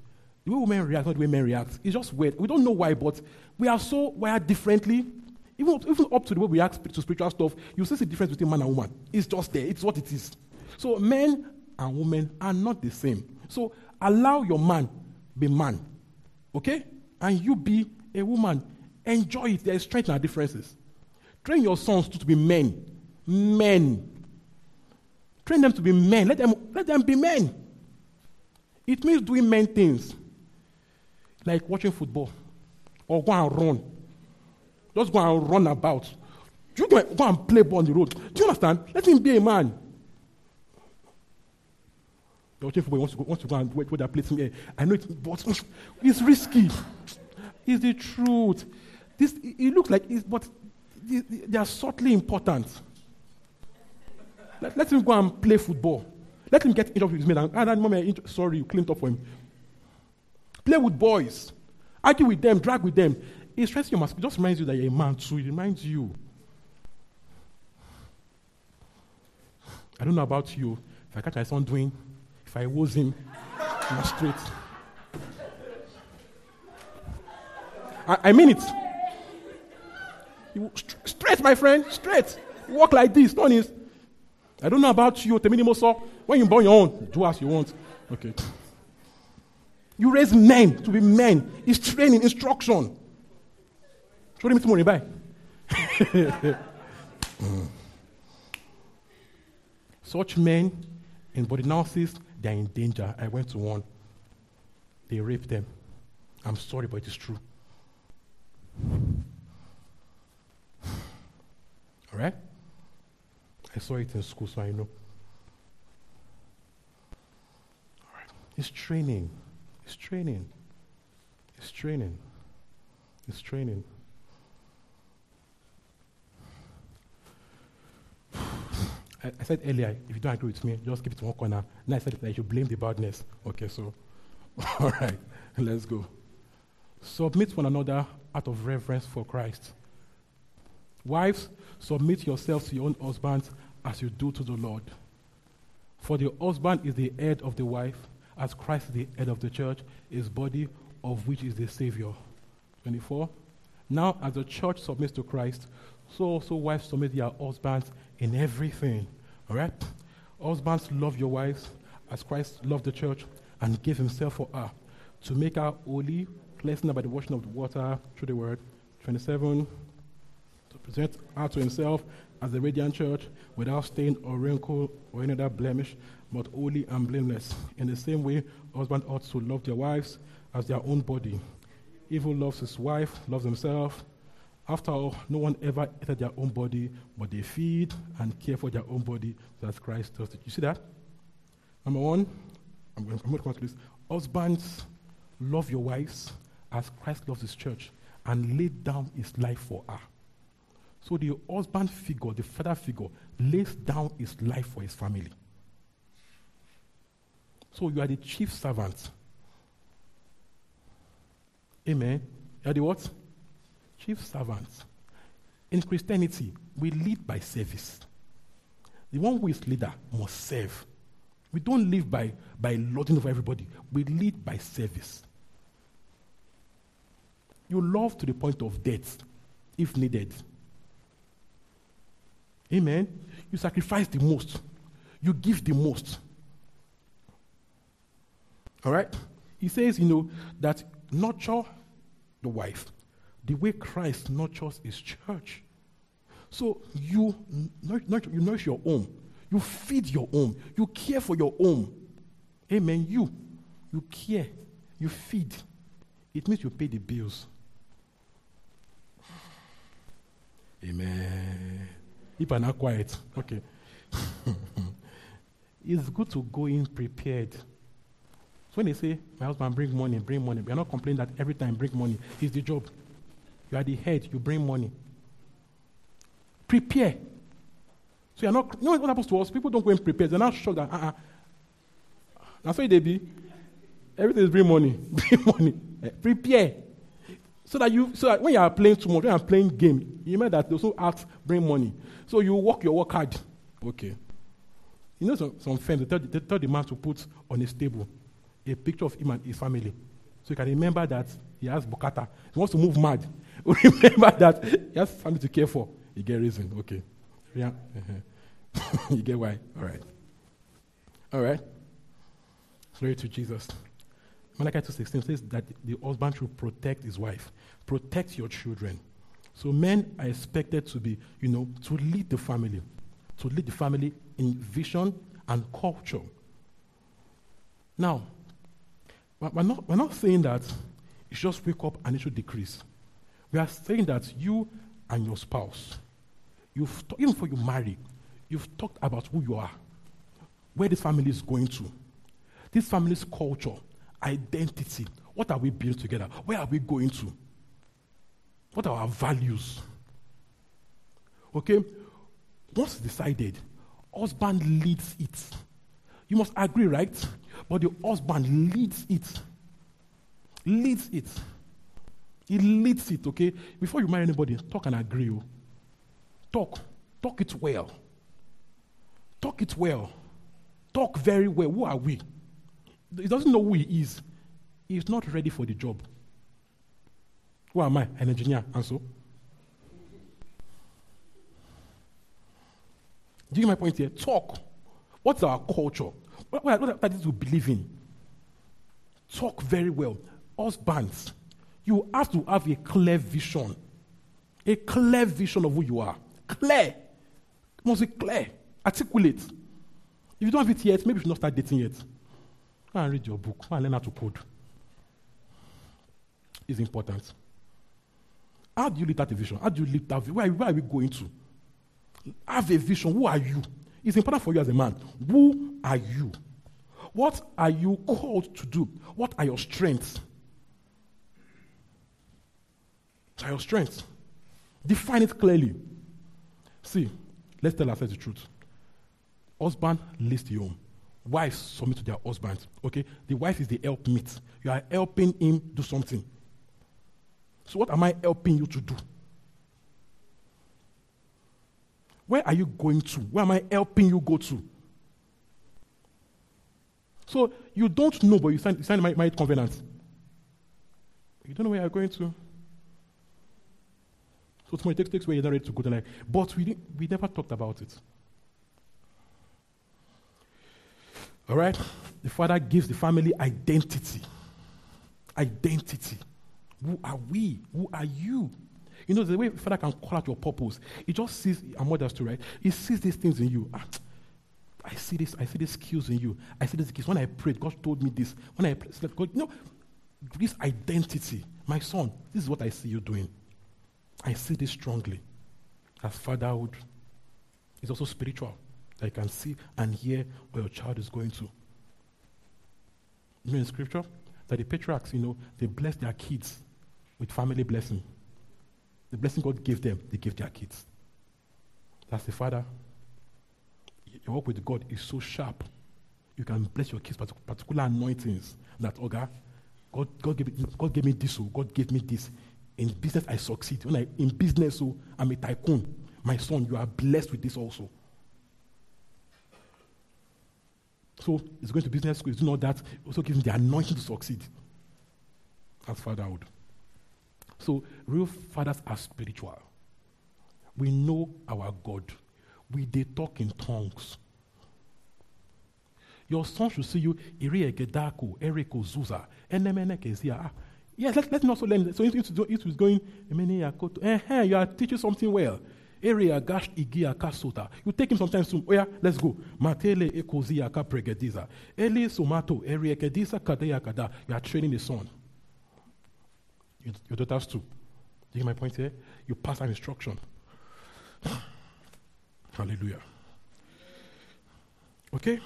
The way women react, not the way men react, it's just weird. We don't know why, but we are so wired differently. Even, even up to the way we act to spiritual stuff, you see the difference between man and woman. It's just there. It's what it is. So men and women are not the same. So allow your man be man, okay, and you be a woman. Enjoy it. There is strength in our differences. Train your sons to, to be men, men. Train them to be men. Let them let them be men. It means doing men things like watching football or go and run. Just go and run about. You go, go and play ball on the road. Do you understand? Let him be a man. You're watching football, wants to go, wants to go and wait for that place in here. I know it, but (laughs) it's risky. It's the truth. This, it looks like it's, but they are subtly important. Let, let him go and play football. Let him get injured with his mate. And, and moment, sorry, you cleaned up for him. Play with boys. Argue with them, drag with them. It stresses your. It just reminds you that you're a man too. It reminds you. I don't know about you. If I catch my son doing, if I was him, I'm straight. I, I mean it. You, straight, my friend, straight. You walk like this, don't? I don't know about you, Teminimoso. When you born your own, do as you want. Okay. You raise men to be men. It's training, instruction. Show me tomorrow, bye. (laughs) Such men in body analysis, they're in danger. I went to one. They raped them. I'm sorry, but it is true. (sighs) All right? I saw it in school, so I know. All right. It's training. It's training. It's training. It's training. (sighs) I, I, said earlier, if you don't agree with me, just keep it in one corner. Now I said that you should blame the badness. Okay, so, (laughs) all right, let's go. Submit one another out of reverence for Christ. Wives, submit yourselves to your own husbands as you do to the Lord. For the husband is the head of the wife, as Christ the head of the church, his body, of which is the Savior. 24. Now, as the church submits to Christ, so also wives submit their husbands in everything. All right? Husbands, love your wives as Christ loved the church and gave himself for her to make her holy, cleansing her by the washing of the water through the word. 27. To present her to himself as a radiant church without stain or wrinkle or any other blemish, but holy and blameless. In the same way, husbands ought to love their wives as their own body. He who loves his wife loves himself. After all, no one ever hated their own body, but they feed and care for their own body as Christ does it. You see that? Number one, I'm going, I'm going to come to this. Husbands, love your wives as Christ loves his church and laid down his life for her. So the husband figure, the father figure, lays down his life for his family. So you are the chief servant Amen. You are the what? Chief servants. In Christianity, we lead by service. The one who is leader must serve. We don't live by, by lording over everybody. We lead by service. You love to the point of death, if needed. Amen. You sacrifice the most. You give the most. All right? He says, you know, that nurture the wife the way Christ nurtures his church. So you, nurture, you your home, you feed your home, you care for your home. Amen. You, you care, you feed. It means you pay the bills. Amen. If I'm not quiet, okay. (laughs) it's good to go in prepared. So when they say, my husband, bring money, bring money, we are not complaining that every time bring money. It's the job. You are the head, you bring money. Prepare. So you're not, you know what happens to us? People don't go and prepare. They're not sure that, uh-uh. That's why they be. Everything is bring money. (laughs) Bring money. Prepare. So that you, so that when you are playing too much, when you are playing game, you remember that those who ask bring money. So you work your work hard. Okay. You know some, some firms, they tell, they tell the man to put on his table a picture of him and his family. So you can remember that he has bukata. He wants to move mad. (laughs) remember that he has family to care for. You get reason. Okay. Yeah. Uh-huh. (laughs) you get why. All right. All right. Glory to Jesus. Malachi 2.16 says that the husband should protect his wife. Protect your children. So men are expected to be, you know, to lead the family. To lead the family in vision and culture. Now, we're not, we're not saying that you just wake up and it should decrease. We are saying that you and your spouse, you've even before you marry, you've talked about who you are, where this family is going to, this family's culture, identity. What are we building together? Where are we going to? What are our values? Okay? Once decided, husband leads it. You must agree, right? But the husband leads it. Leads it. He leads it, okay? Before you marry anybody, talk and agree. Oh. Talk. Talk it well. Talk it well. Talk very well. Who are we? He doesn't know who he is. He's not ready for the job. Who am I? An engineer, and so. Do you get my point here? Talk. What's our culture? What, what, what that is we believe in. Talk very well. Husbands, you have to have a clear vision. A clear vision of who you are. Clear. It must be clear. Articulate. If you don't have it yet, maybe you should not start dating yet. Go and read your book. Go and learn how to code. It's important. How do you lead that vision? How do you lead that vision? Where, where are we going to? Have a vision. Who are you? It's important for you as a man. Who are you? What are you called to do? What are your strengths? What are your strengths? Define it clearly. See, let's tell ourselves the truth. Husband leads the home. Wives submit to their husbands. Okay? The wife is the helpmeet. You are helping him do something. So, what am I helping you to do? Where are you going to? Where am I helping you go to? So, you don't know, but you sign, you my, my covenant. You don't know where you're going to. So it takes, takes where you're not ready to go to like, but we, we never talked about it. All right? The father gives the family identity. Identity. Who are we? Who are you? You know, the way father can call out your purpose, he just sees, a mother's too, right? He sees these things in you. Ah, I see this, I see these skills in you. I see these skills. When I prayed, God told me this. When I prayed, God, you know, this identity. My son, this is what I see you doing. I see this strongly. As fatherhood is also spiritual. That you can see and hear where your child is going to. You know in scripture that the patriarchs, you know, they bless their kids with family blessing. The blessing God gave them, they give their kids. That's the father. Your work with God is so sharp. You can bless your kids particular anointings that, oh God, God, God, gave, me, God gave me this, oh, God gave me this. In business, I succeed. When I in business, oh, I'm a tycoon. My son, you are blessed with this also. So he's going to business school, he's doing all that, also gives him the anointing to succeed. That's fatherhood. So real fathers are spiritual. We know our God. We they talk in tongues. Your son should see you, Iri Gedako, Eriko Zuza, Enemenekezia. Yes, let, let me also learn. So it was going, uh, you are teaching something well. You take him sometimes soon. Oh yeah, let's go. Matele ekozia ka pregediza. Eli somato. You are training the son. Your, your daughters too. You get my point here? You pass an instruction. (sighs) Hallelujah. Okay?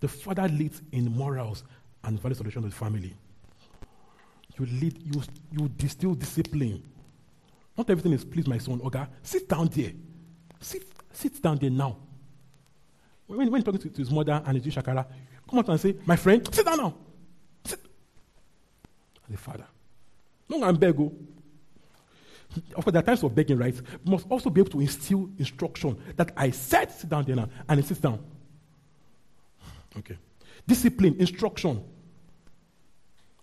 The father leads in morals and value solution of the family. You lead, you, you distill discipline. Not everything is please my son. Oga, sit down there. Sit, sit down there now. When, when talking to, to, his mother and his shakara, come out and say, my friend, sit down now. Sit. As a father. No, I'm beg. Oh. Of course, there are times of begging, right? You must also be able to instill instruction that I said, sit down there now, and he sits down. Okay. Discipline, instruction.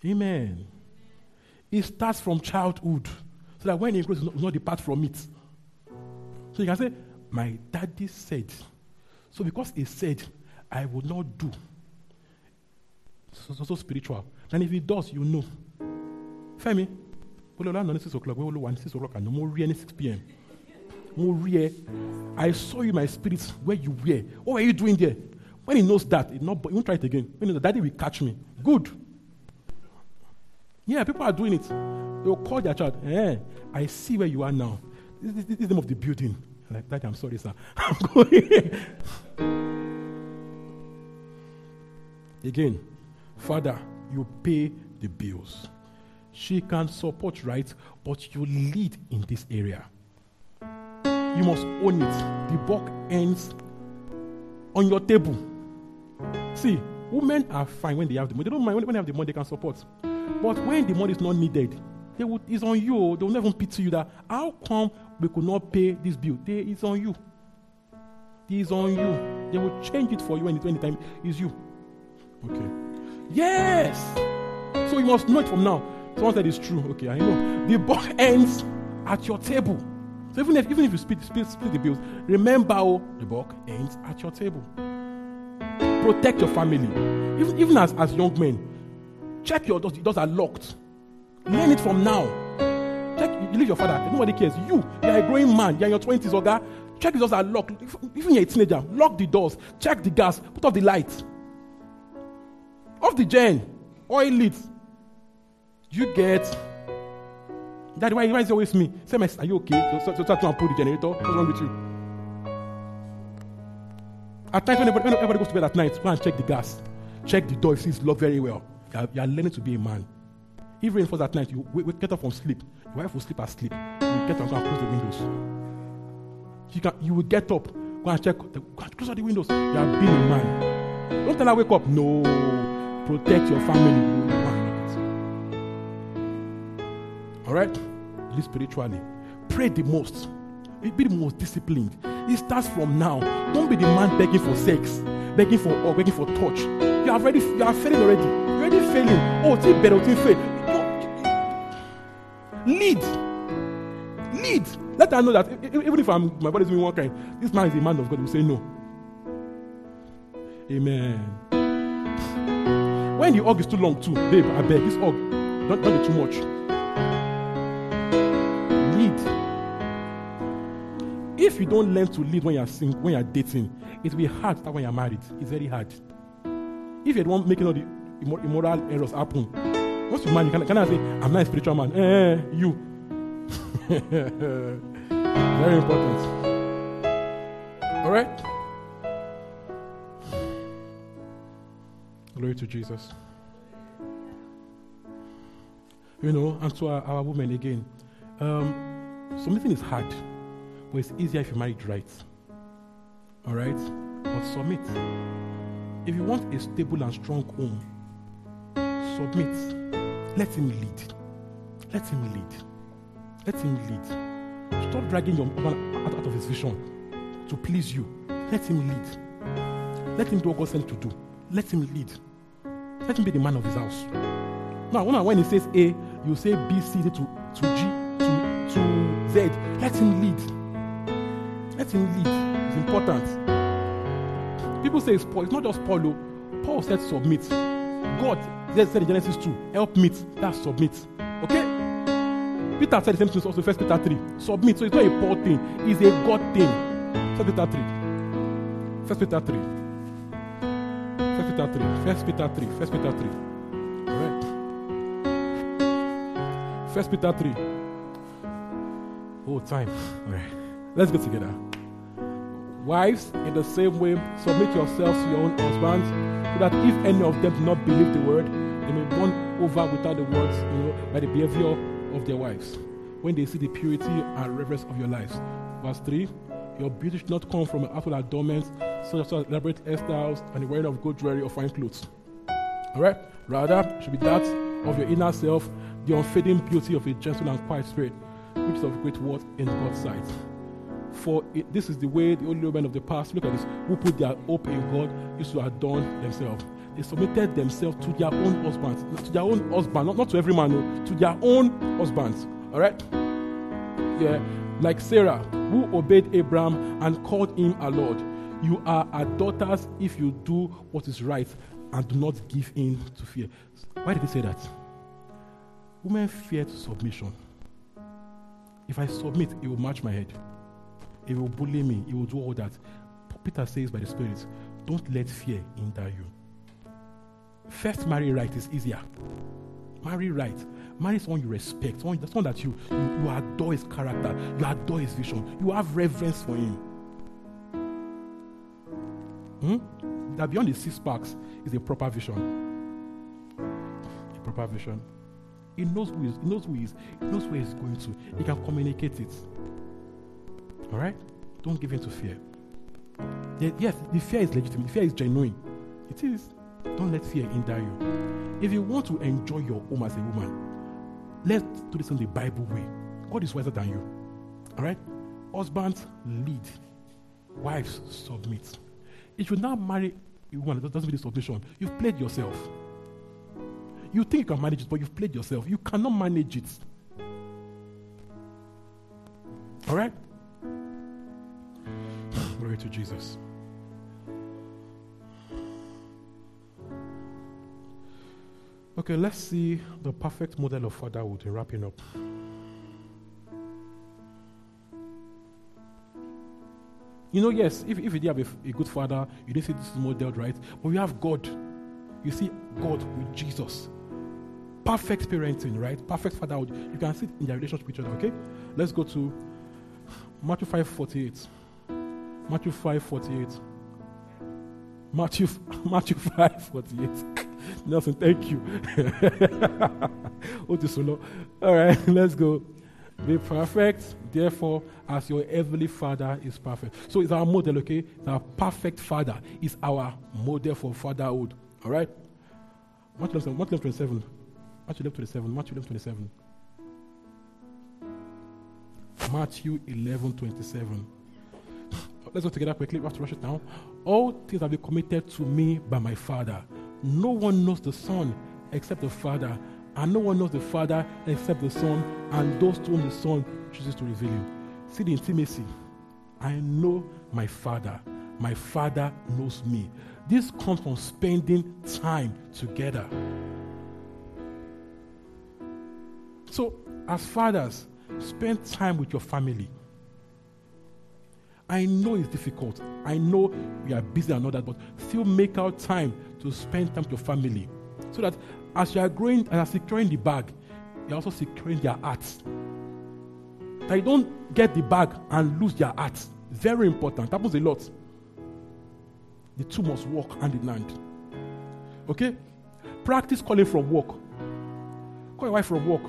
Amen. It starts from childhood. So that when he grows, will not depart from it. So you can say, My daddy said. So because he said, I will not do. So, so, so spiritual. And if he does, you know. Femi, we land on 6 o'clock. We will 6 o'clock and no more 6 p.m. More I saw you, my spirit, where you were. What were you doing there? When he knows that, he, not, he won't try it again. When he knows daddy will catch me. Good. Yeah, people are doing it. They will call their child. Eh, I see where you are now. This, this, this is the name of the building. like, that. I'm sorry, sir. (laughs) I'm going. (laughs) Again, Father, you pay the bills. She can support, right? But you lead in this area. You must own it. The buck ends on your table. See, women are fine when they have the money. They don't mind when they have the money, they can support. But when the money is not needed, they will, it's on you. They will never pity you that how come we could not pay this bill? They, it's on you. It's on you. They will change it for you the time is you. Okay. Yes. So you must know it from now. Someone said it's true. Okay, I know. The buck (laughs) ends at your table. So even if even if you split, split, split the bills, remember oh, the buck ends at your table. Protect your family. Even, even as, as young men, Check your doors. Doors are locked. Learn it from now. Check. You leave your father. Nobody cares. You. You are a growing man. You are in your twenties, okay? Check the doors are locked. Even you're a teenager, lock the doors. Check the gas. Put off the light. Off the gen. Oil it. You get. Daddy, why, why is it always me? Say, my, are you okay? So, so, so, so, pull the generator. What's wrong with you? At times, when everybody, when everybody goes to bed at night, go and check the gas. Check the door if it's locked very well. You are, you learning to be a man. If rain falls at night, you wait, wait, get up from sleep. Your wife will sleep asleep. You get up and close the windows. You, can, you will get up, Go and check. The, go and close all the windows. You are being a man. Don't tell her wake up. No. Protect your family. All right? Live spiritually. Pray the most. Be the most disciplined. It starts from now. Don't be the man begging for sex, begging for or begging for touch. You are already you are failing already. You're already failing. Oh, it's better, it's fail. Lead. Lead. Let her know that even if I'm my body's doing one kind, this man is a man of God. We say no. Amen. When the hug is too long, too, babe, I beg this hug, not, not be too much. You don't learn to lead when you're when you're dating, it will be hard when you're married. It's very hard. If the one making all the immoral errors happen, once you marry, you can, can I say, I'm not a spiritual man? Eh, eh, you. (laughs) very important. All right? Glory to Jesus. You know, and to our, our women again. Um, something is hard. But it's easier if you married right. All right? But submit. If you want a stable and strong home, submit. Let him lead. Let him lead. Let him lead. Stop dragging your man out, out of his vision to please you. Let him lead. Let him do what God sent to do. Let him lead. Let him be the man of his house. Now, when he says A, you say B, C, D to, to G, to, to Z. Let him lead. Let him lead. It's important. People say it's Paul. It's not just Paul. Oh. Paul said submit. God said in Genesis 2, help meet. That's submit. Okay? Peter said the same thing also, First Peter 3. Submit. So it's not a Paul thing, it's a God thing. First Peter 3. First Peter 3. First Peter 3. First Peter 3. First Peter 3. Alright. First Peter 3. Oh, time. Alright. Let's go together. Wives, in the same way, submit yourselves to your own husbands, so that if any of them do not believe the word, they may be won over without the words, you know, by the behavior of their wives, when they see the purity and reverence of your lives. Verse 3 Your beauty should not come from outward adornments, such as elaborate hairstyles and the wearing of gold jewelry or fine clothes. Alright? Rather, it should be that of your inner self, the unfading beauty of a gentle and quiet spirit, which is of great worth in God's sight. For it, this is the way the only men of the past, look at this, who put their hope in God, used to adorn themselves. They submitted themselves to their own husbands, to their own husband, not, not to every man, no, to their own husbands. All right? Yeah. Like Sarah, who obeyed Abraham and called him a Lord. You are our daughters if you do what is right and do not give in to fear. Why did he say that? Women fear to submission. If I submit, it will match my head. He will bully me. He will do all that. Peter says by the Spirit, don't let fear hinder you. First, marry right is easier. Marry right. Marry someone you respect. Someone, someone that you, you, you adore his character. You adore his vision. You have reverence for him. Hmm? That beyond the six packs is a proper vision. A proper vision. He knows who he is. He knows who he is. He knows where he's going to. He can communicate it. All right? Don't give in to fear. Yes, the fear is legitimate. The fear is genuine. It is. Don't let fear hinder you. If you want to enjoy your home as a woman, let's do this in the Bible way. God is wiser than you. All right? Husbands, lead. Wives, submit. If you now marry a woman that doesn't need submission, you've played yourself. You think you can manage it, but you've played yourself. You cannot manage it. All right? Glory to Jesus. Okay, let's see the perfect model of fatherhood in wrapping up. You know, yes, if, if you did have a, a good father, you didn't see this model, right? But we have God. You see God with Jesus. Perfect parenting, right? Perfect fatherhood. You can see it in their relationship with each other, okay? Let's go to Matthew 5 48. Matthew 5 48. Matthew, (laughs) Matthew 5 48. Nelson, thank you. (laughs) oh, this All right, (laughs) let's go. Be perfect, therefore, as your heavenly Father is perfect. So it's our model, okay? It's our perfect Father. Is our model for fatherhood. All right? Matthew 11, Matthew 27. Matthew 11, 27. Matthew 11, 27. Matthew 11, 27. Let's go together quickly. We have to rush it now. All things have been committed to me by my Father. No one knows the Son except the Father, and no one knows the Father except the Son, and those to whom the Son chooses to reveal him. See the intimacy. I know my Father. My Father knows me. This comes from spending time together. So, as fathers, spend time with your family. I know it's difficult. I know you are busy and all that, but still make out time to spend time with your family. So that as you are growing, and are securing the bag, you're also securing their hearts. That you don't get the bag and lose their hearts. Very important. That happens a lot. The two must walk hand in hand. Okay? Practice calling from work. Call your wife from work.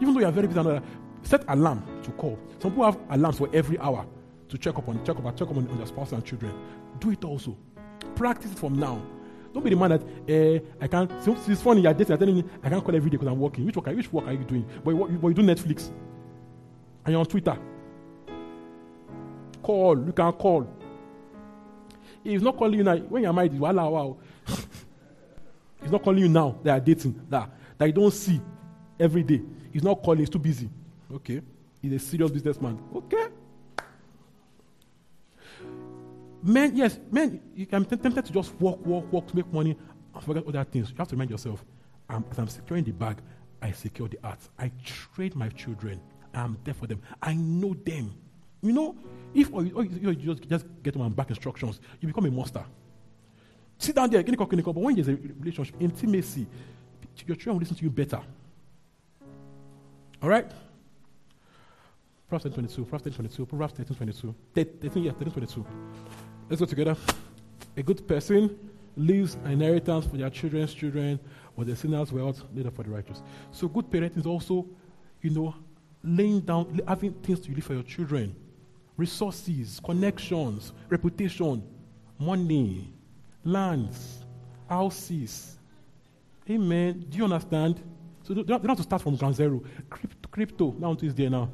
Even though you are very busy, and set alarm to call. Some people have alarms for every hour to check up on check up, check up on, on their spouse and children. Do it also. Practice it from now. Don't be the man that eh, I can't. So it's funny you're dating. Telling me I can't call every day because I'm working. Which work? Are, which work are you doing? But you, but you do Netflix, and you're on Twitter. Call. You can call. He's not calling you now. When you're married, wow, wow. He's not calling you now that are dating that that you don't see every day. He's not calling. He's too busy. Okay. He's a serious businessman. Okay. Men, yes, men, you can be tempted to just walk, walk, walk to make money and forget other things. You have to remind yourself, I'm, as I'm securing the bag, I secure the art. I trade my children. I'm there for them. I know them. You know, if or you, or you just, just get them back instructions, you become a monster. Sit down there, but when there's a relationship, intimacy, your children will listen to you better. All right? Proverbs 22, Proverbs 22, Proverbs 13, 22. 13, yeah, 13, 22. Let's go together. A good person leaves an inheritance for their children's children, but the sinner's wealth up for the righteous. So good parenting is also, you know, laying down, having things to leave for your children. Resources, connections, reputation, money, lands, houses. Amen. Do you understand? So they don't have to start from ground zero. Crypto, crypto now is there now.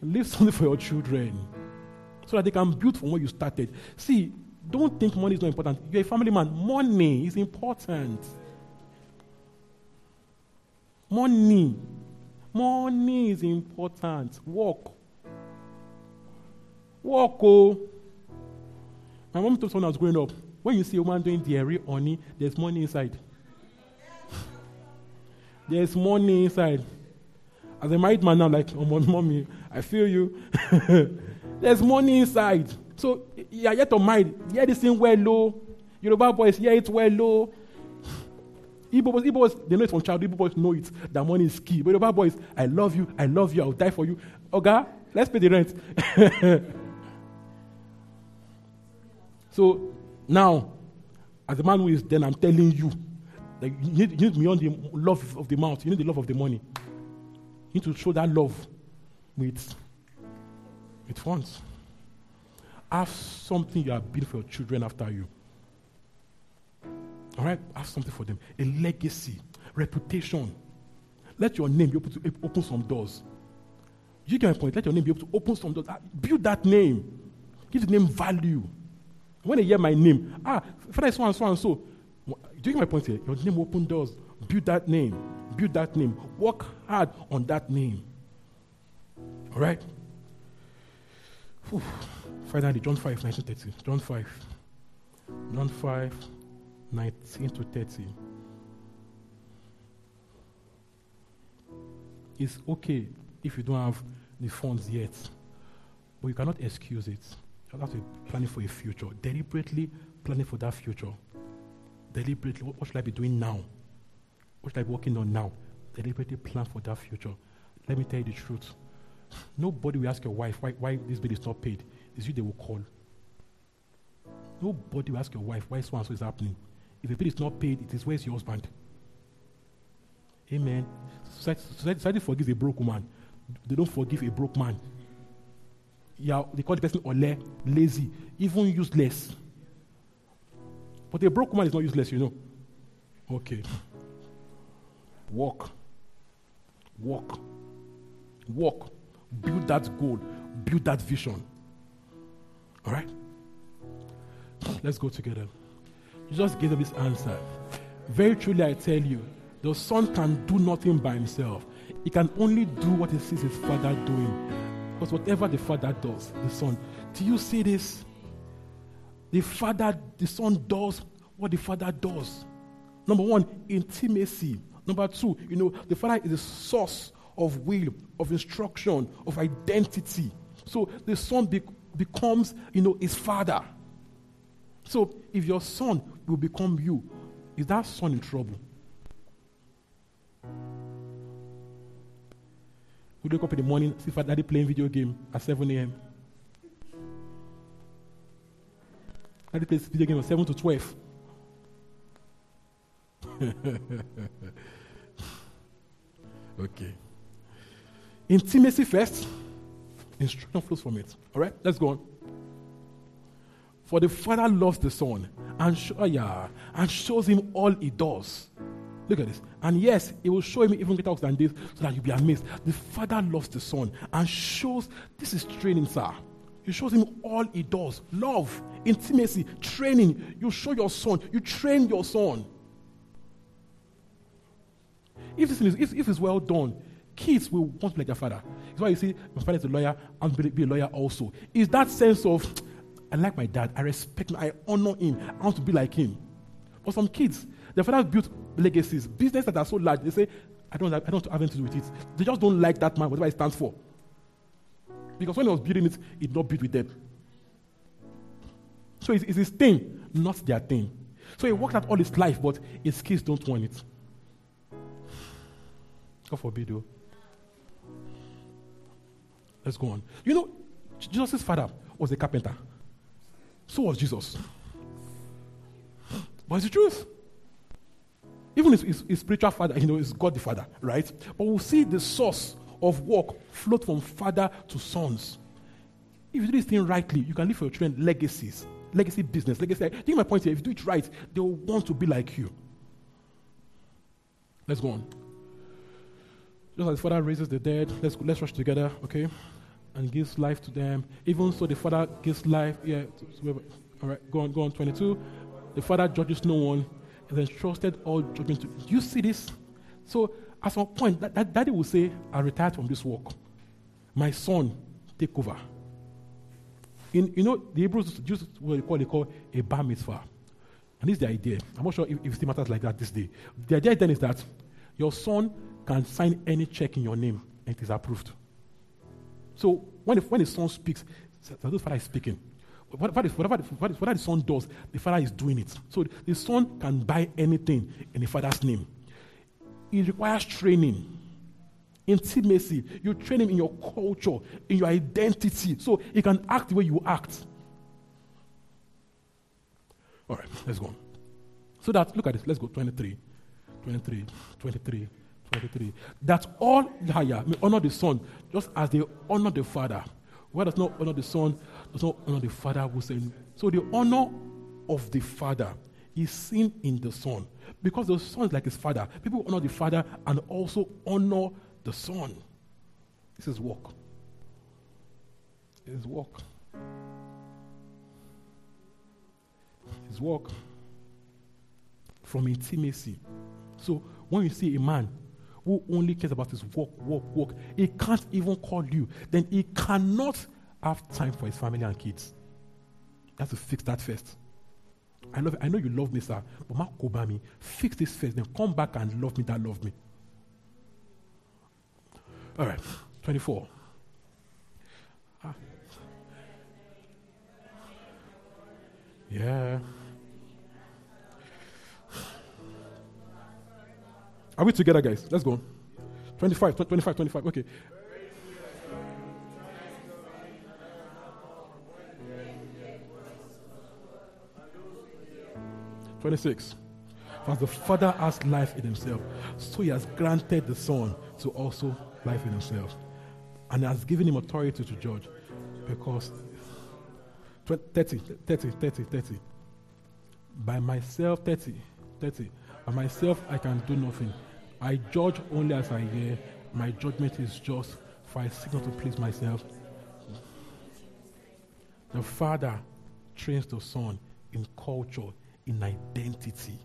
Leave something for your children so that they can build from where you started. See, don't think money is not important. You're a family man. Money is important. Money. Money is important. Work. Work, oh. My mom told someone I was growing up, when you see a woman doing dairy honey, there's money inside. (laughs) there's money inside. As a married man now, like, oh, mommy, I feel you. (laughs) There's money inside. So you are yet to mind. Hear this thing well low. Yoruba boys hear it well low. Igbo boys, Igbo boys, they know it from child. Igbo boys know it. That money is key. But Yoruba boys, I love you. I love you. I'll die for you. Oga, let's pay the rent. (laughs) so now, as a man who is then, I'm telling you, that you need, you need beyond the love of the mouth. You need the love of the money. You need to show that love with it. Have something you are building for your children after you. All right? Have something for them. A legacy, reputation. Let your name be able to open some doors. You get my point. Let your name be able to open some doors. Ah, build that name. Give the name value. When they hear my name, ah, Father so and so and so. Do you get my point here? Your name open doors. Build that name. Build that name. Work hard on that name. All right? Whew. Finally, John 5, 19 30. John 5. John 5, 19 to 30. It's okay if you don't have the funds yet, but you cannot excuse it. You have to be planning for a future, deliberately planning for that future. Deliberately, what, what should I be doing now? What should I be working on now? Deliberately plan for that future. Let me tell you the truth. Nobody will ask your wife why, why this bill is not paid. It's you they will call. Nobody will ask your wife why so and so is happening. If the bill is not paid, it is where's your husband? Amen. Society, society, forgives a broke woman. they don't forgive a broke man. Yeah, they call the person ole, lazy, even useless. But a broke man is not useless, you know. Okay. Walk. Walk. Walk. Build that goal. Build that vision. All right? Let's go together. Just gave this answer. Very truly, I tell you, the son can do nothing by himself. He can only do what he sees his father doing. Because whatever the father does, the son. Do you see this? The father, the son does what the father does. Number one, intimacy. Number two, you know, the father is the source of will, of instruction, of identity. So the son be- becomes, you know, his father. So if your son will become you, is that son in trouble? We wake up in the morning, see father daddy playing video game at 7 a.m. Daddy plays video game at 7 to 12. (laughs) okay. Intimacy first, instruction flows from it. All right, let's go on. For the Father loves the Son and, show, oh ah, yeah, and shows him all he does. Look at this. And yes, he will show him even greater works than this so that you'll be amazed. The Father loves the Son and shows this is training, sir. He shows him all he does love, intimacy, training. You show your son, you train your son. If this is if, if it's well done, kids will want to be like their father. That's why you see my father is a lawyer, I'm going to be a lawyer also. Is that sense of I like my dad, I respect him, I honor him, I want to be like him. For some kids, their father built legacies, business that are so large, they say, I don't, I don't have anything to do with it. They just don't like that man, whatever he stands for. Because when he was building it, he did not build with them. So it's, it's his thing, not their thing. So he worked out all his life, but his kids don't want it. God forbid, though. Let's go on. You know, Jesus' father was a carpenter. So was Jesus. (gasps) But it's the truth. Even his, his, his, spiritual father, you know, is God the Father, right? But we'll see the source of work float from father to sons. If you do this thing rightly, you can leave for your children legacies, legacy business, legacy. I think my point here, if you do it right, they will want to be like you. Let's go on. Just as father raises the dead, let's let's rush together, okay? And gives life to them. Even so, the father gives life. Yeah, all right. Go on, go on. Twenty-two. The father judges no one, and entrusted all judgment to. Do you see this? So, at some point, that, that daddy will say, "I retired from this work. My son, take over." In you know, the Hebrews use what they call they call a bar mitzvah, and this is the idea. I'm not sure if, if it still matters like that this day. The idea then is that your son can sign any check in your name and it is approved. So when the, when the son speaks, the father is speaking. Whatever, whatever, whatever the son does, the father is doing it. So the son can buy anything in the father's name. It requires training, intimacy. You train him in your culture, in your identity, so he can act the way you act. All right, let's go on. So that, look at this, let's go 23, 23, 23. 23. That all higher may honor the Son, just as they honor the Father. Why does not honor the Son, does not honor the Father who sent So the honor of the Father is seen in the Son. Because the Son is like his Father. People honor the Father and also honor the Son. This is work. Is work. It's work from intimacy. So when you see a man who only cares about his work, work, work, he can't even call you, then he cannot have time for his family and kids. You have to fix that first. I love. I know you love me, sir, but Mark me. Fix this first, then come back and love me. That love me. All right, twenty-four. Ah. Yeah. Are we together, guys? Let's go. 25, 25, 25. Okay. Twenty-six. For the Father has life in himself, so he has granted the Son to also life in himself. and has given him authority to judge. Because 30, 30, 30, 30. By myself, 30, 30. By myself, I can do nothing. I judge only as I hear. My judgment is just, for I seek not to please myself. The Father trains the Son in culture, in identity,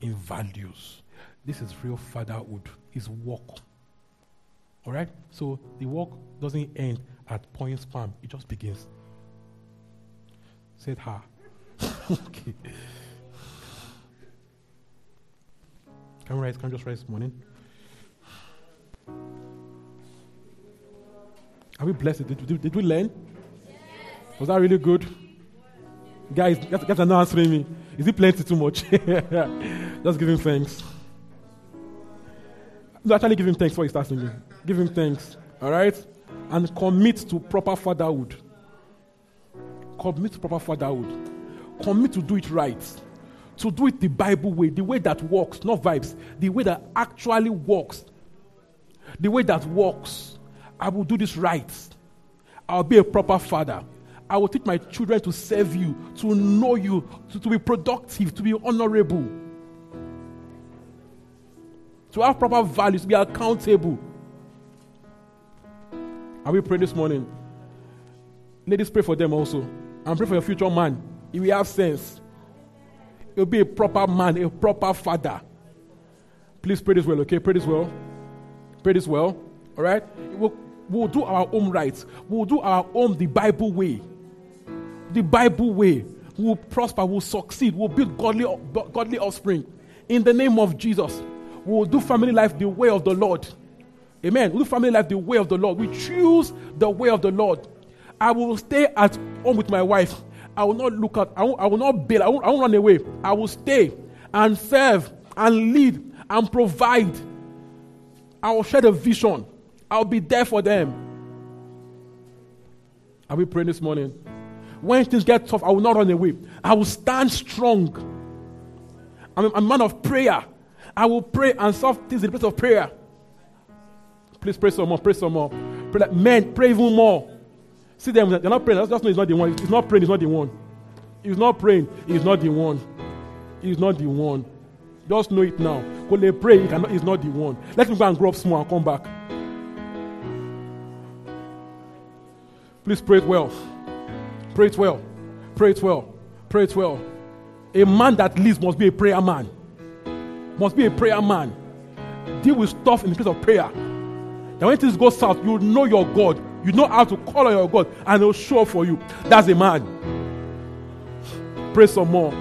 in values. This is real fatherhood, is work. All right? So the work doesn't end at point sperm, it just begins. Said her. (laughs) okay. Can we write? Can we just write this morning? Are we blessed? Did, did, did we learn? Yes. Was that really good? Guys, guys, guys are not answering me. Is it plenty too much? (laughs) just give him thanks. No, actually give him thanks for he starts singing. Give him thanks. All right? And commit to proper fatherhood. Commit to proper fatherhood. Commit to do it right. To do it the Bible way, the way that works, not vibes, the way that actually works. The way that works. I will do this right. I'll be a proper father. I will teach my children to serve you, to know you, to, to be productive, to be honorable, to have proper values, to be accountable. Are we praying this morning? Ladies, pray for them also. And pray for your future man. If will have sense, he'll be a proper man, a proper father. Please pray this well, okay? Pray this well. Pray this well. All right? We'll, we'll do our own rights. We'll do our own the Bible way. The Bible way. We'll prosper, we'll succeed, we'll build godly, godly offspring. In the name of Jesus, we'll do family life the way of the Lord. Amen. We'll do family life the way of the Lord. We choose the way of the Lord. I will stay at home with my wife. I will not look at, I will, I will not bail, I won't, I won't run away. I will stay and serve and lead and provide. I will share the vision. I'll be there for them. Are we praying this morning? When things get tough, I will not run away. I will stand strong. I'm a, man of prayer. I will pray and solve things in the place of prayer. Please pray some more. Pray some more. Pray like men, pray even more. See them, they're not praying. That's just know he's not the one. He's not praying, he's not the one. He's not praying, he's not the one. He's not the one. Just know it now. When they pray, he cannot, he's not the one. Let him go and grow up small and come back. Please pray it well. Pray it well. Pray it well. Pray it well. A man that leads must be a prayer man. Must be a prayer man. Deal with stuff in the place of prayer. Then when things go south, you know your God. You know how to call on your God, and He'll show up for you. That's a man. Pray some more.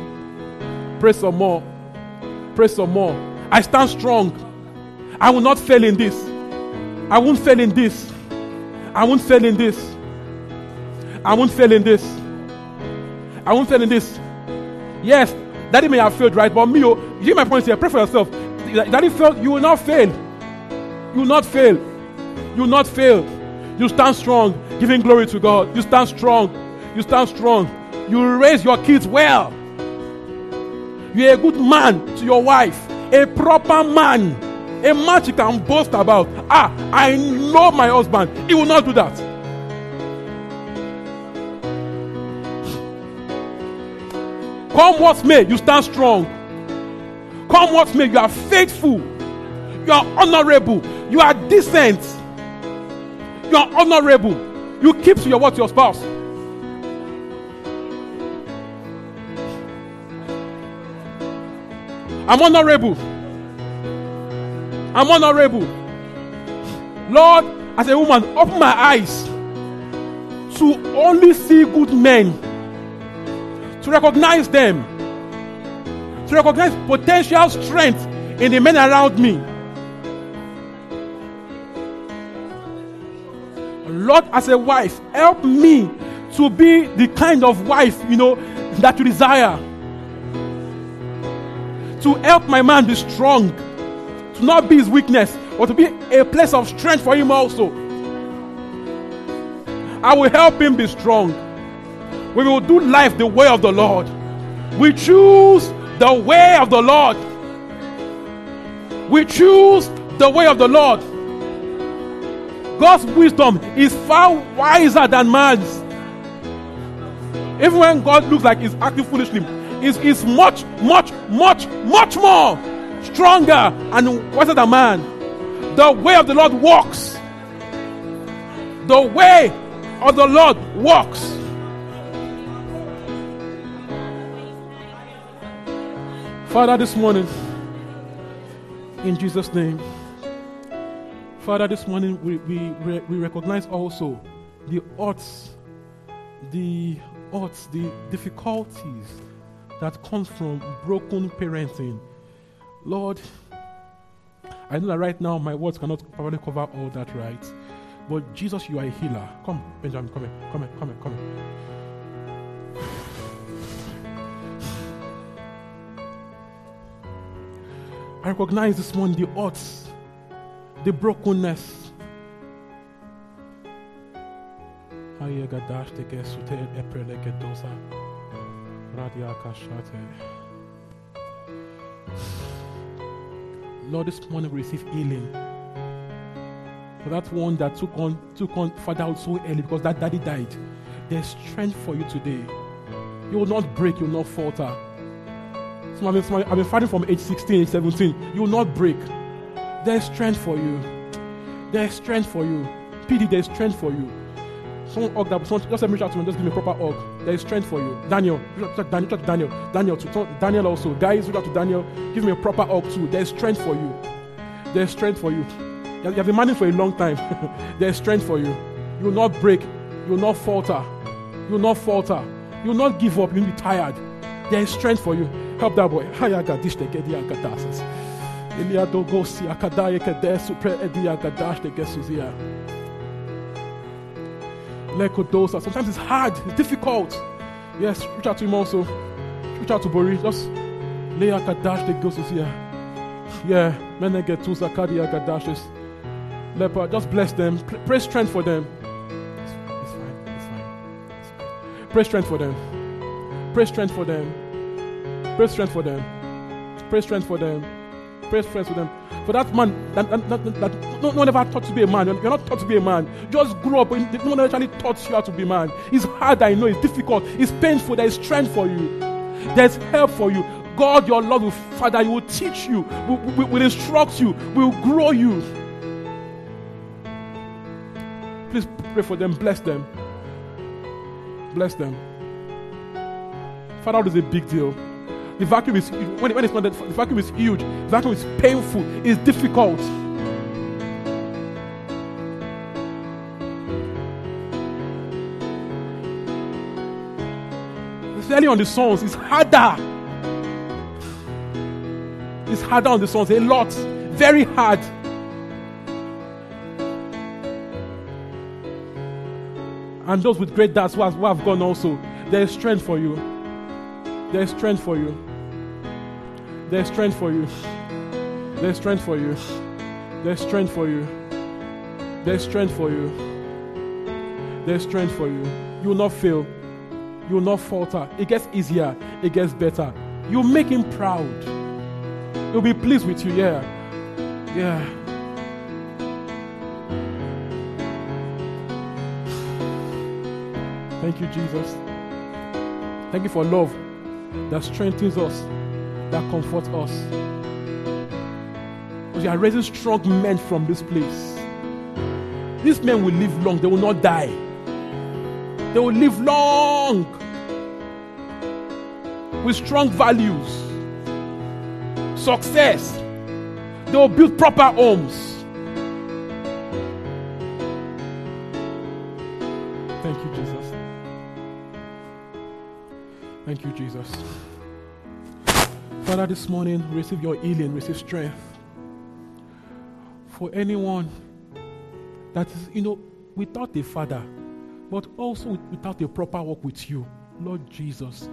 Pray some more. Pray some more. I stand strong. I will not fail in this. I won't fail in this. I won't fail in this. I won't fail in this. I won't fail in this. Yes, daddy may have failed, right? But me, oh, you hear my point here. Pray for yourself. Daddy failed, you will not fail. You will not fail. You will not fail. You stand strong, giving glory to God. You stand strong. You stand strong. You raise your kids well. You're a good man to your wife, a proper man, a man you can boast about. Ah, I know my husband. He will not do that. Come what may, you stand strong. Come what may, you are faithful. You are honorable. You are decent. You are honorable. You keep to your what your spouse. I'm honorable. I'm honorable. Lord, as a woman, open my eyes to only see good men, to recognize them, to recognize potential strength in the men around me. Lord, as a wife, help me to be the kind of wife, you know, that you desire. To help my man be strong, to not be his weakness, but to be a place of strength for him also. I will help him be strong. We will do life the way of the Lord. We choose the way of the Lord. We choose the way of the Lord. God's wisdom is far wiser than man's. Even when God looks like he's acting foolishly, is is much, much, much, much more stronger and wiser than man. The way of the Lord walks. The way of the Lord walks. Father, this morning, in Jesus' name, Father, this morning we, we, we recognize also the odds, the odds, the difficulties that comes from broken parenting. Lord, I know that right now my words cannot probably cover all that, right? But Jesus, you are a healer. Come, Benjamin, come here, come here, come here, come here. I recognize this morning the odds, the brokenness. Lord, this morning we receive healing. For that one that took on took on fatherhood so early because that daddy died. There's strength for you today. You will not break, you will not falter. So I've been, I've been fighting from age 16, age 17. You will not break. There's strength for you. There's strength for you. PD, there's strength for you. Someone hug that. Someone, just reach out to me. Just give me a proper hug. There is strength for you. Daniel, Daniel. Daniel. Daniel, too. Daniel also. Guys, reach out to Daniel. Give me a proper hug too. There's strength for you. There's strength for you. You have been managing for a long time. (laughs) There's strength for you. You will not break. You will not falter. You will not falter. You will not give up. You will be tired. There is strength for you. Help that boy. Sometimes it's hard, it's difficult. Yes, reach out to him also. Reach out to Boris. Just lay a kadash the ghost is here. Yeah, men get two zakaria kadashes. Leper, just bless them. Pray strength for them. It's it's fine, it's fine. It's fine. Pray strength for them. Pray strength for them. Pray strength for them. Pray strength for them. Pray strength for them. For that man that, that, that, that no, one ever taught to be a man. You're not taught to be a man. Just grow up. No one actually taught you how to be a man. It's hard, I know. It's difficult. It's painful. There is strength for you. There's help for you. God, your Lord, will Father, He will teach you, will, will, will instruct you, will grow you. Please pray for them. Bless them. Bless them. Father, is a big deal. The vacuum is when, when it's not the vacuum is huge. The vacuum is painful. It's difficult. Especially on the sons, it's harder. It's harder on the sons, a lot. Very hard. And those with great dads who have, who have gone also, there is strength for you. There is strength for you. There's strength for you. There's strength for you. There's strength for you. There's strength for you. There's strength for you. You will not fail. You will not falter. It gets easier. It gets better. You make him proud. He'll be pleased with you. Yeah. Yeah. Thank you, Jesus. Thank you for love that strengthens us, that comforts us. Because you are raising strong men from this place. These men will live long, they will not die. They will live long with strong values, success. They will build proper homes. Thank you, Jesus. Thank you, Jesus. Father, this morning, receive your healing, receive strength. For anyone that is, you know, without a father, but also without a proper walk with you, Lord Jesus,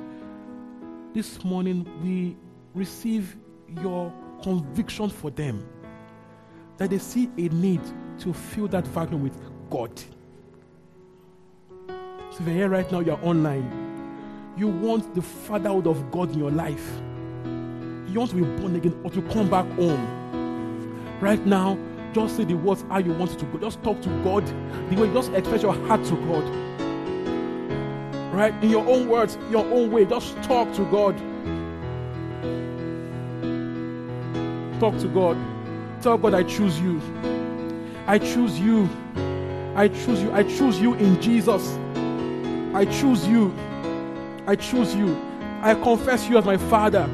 this morning we receive your conviction for them that they see a need to fill that vacuum with God. So if you're here right now, you're online you want the fatherhood of God in your life, you want to be born again or to come back home, right now, Just say the words how you want to go. Just talk to God the way. Just express your heart to God. Right? In your own words, your own way. Just talk to God. Talk to God. Tell God, I choose you. I choose you. I choose you. I choose you in Jesus. I choose you. I choose you. I confess you as my Father.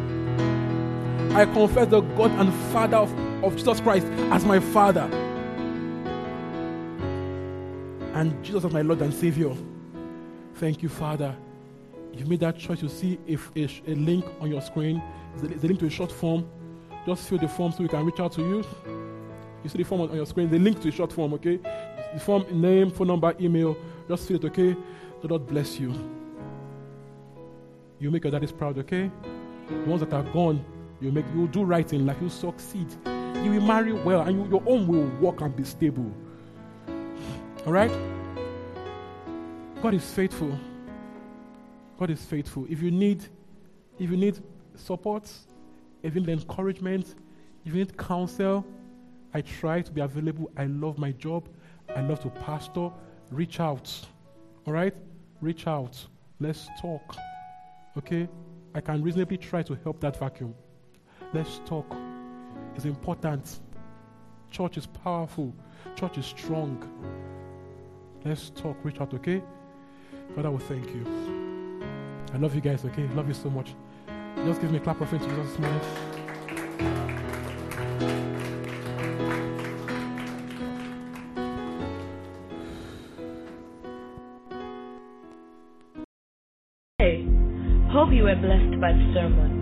I confess the God and Father of, of Jesus Christ as my Father. And Jesus as my Lord and Savior. Thank you, Father. You made that choice. You see if a, a, link on your screen. It's a link to a short form. Just fill the form so we can reach out to you. You see the form on your screen, the link to a short form, okay? The form, name, phone number, email. Just fill it, okay? The Lord bless you. You make your daddies proud, okay? The ones that are gone, you make you do right in life, you succeed. You will marry well, and you, your home will work and be stable. All right? God is faithful. God is faithful. If you need, if you need support, if you need encouragement, if you need counsel, I try to be available. I love my job. I love to pastor. Reach out. All right? Reach out. Let's talk. Okay? I can reasonably try to help that vacuum. Let's talk. It's important. Church is powerful. Church is strong. Let's talk. Reach out, okay? Father, will thank you. I love you guys, okay? Love you so much. Just give me a clap of thanks to Jesus this morning. Hey, hope you were blessed by the sermon.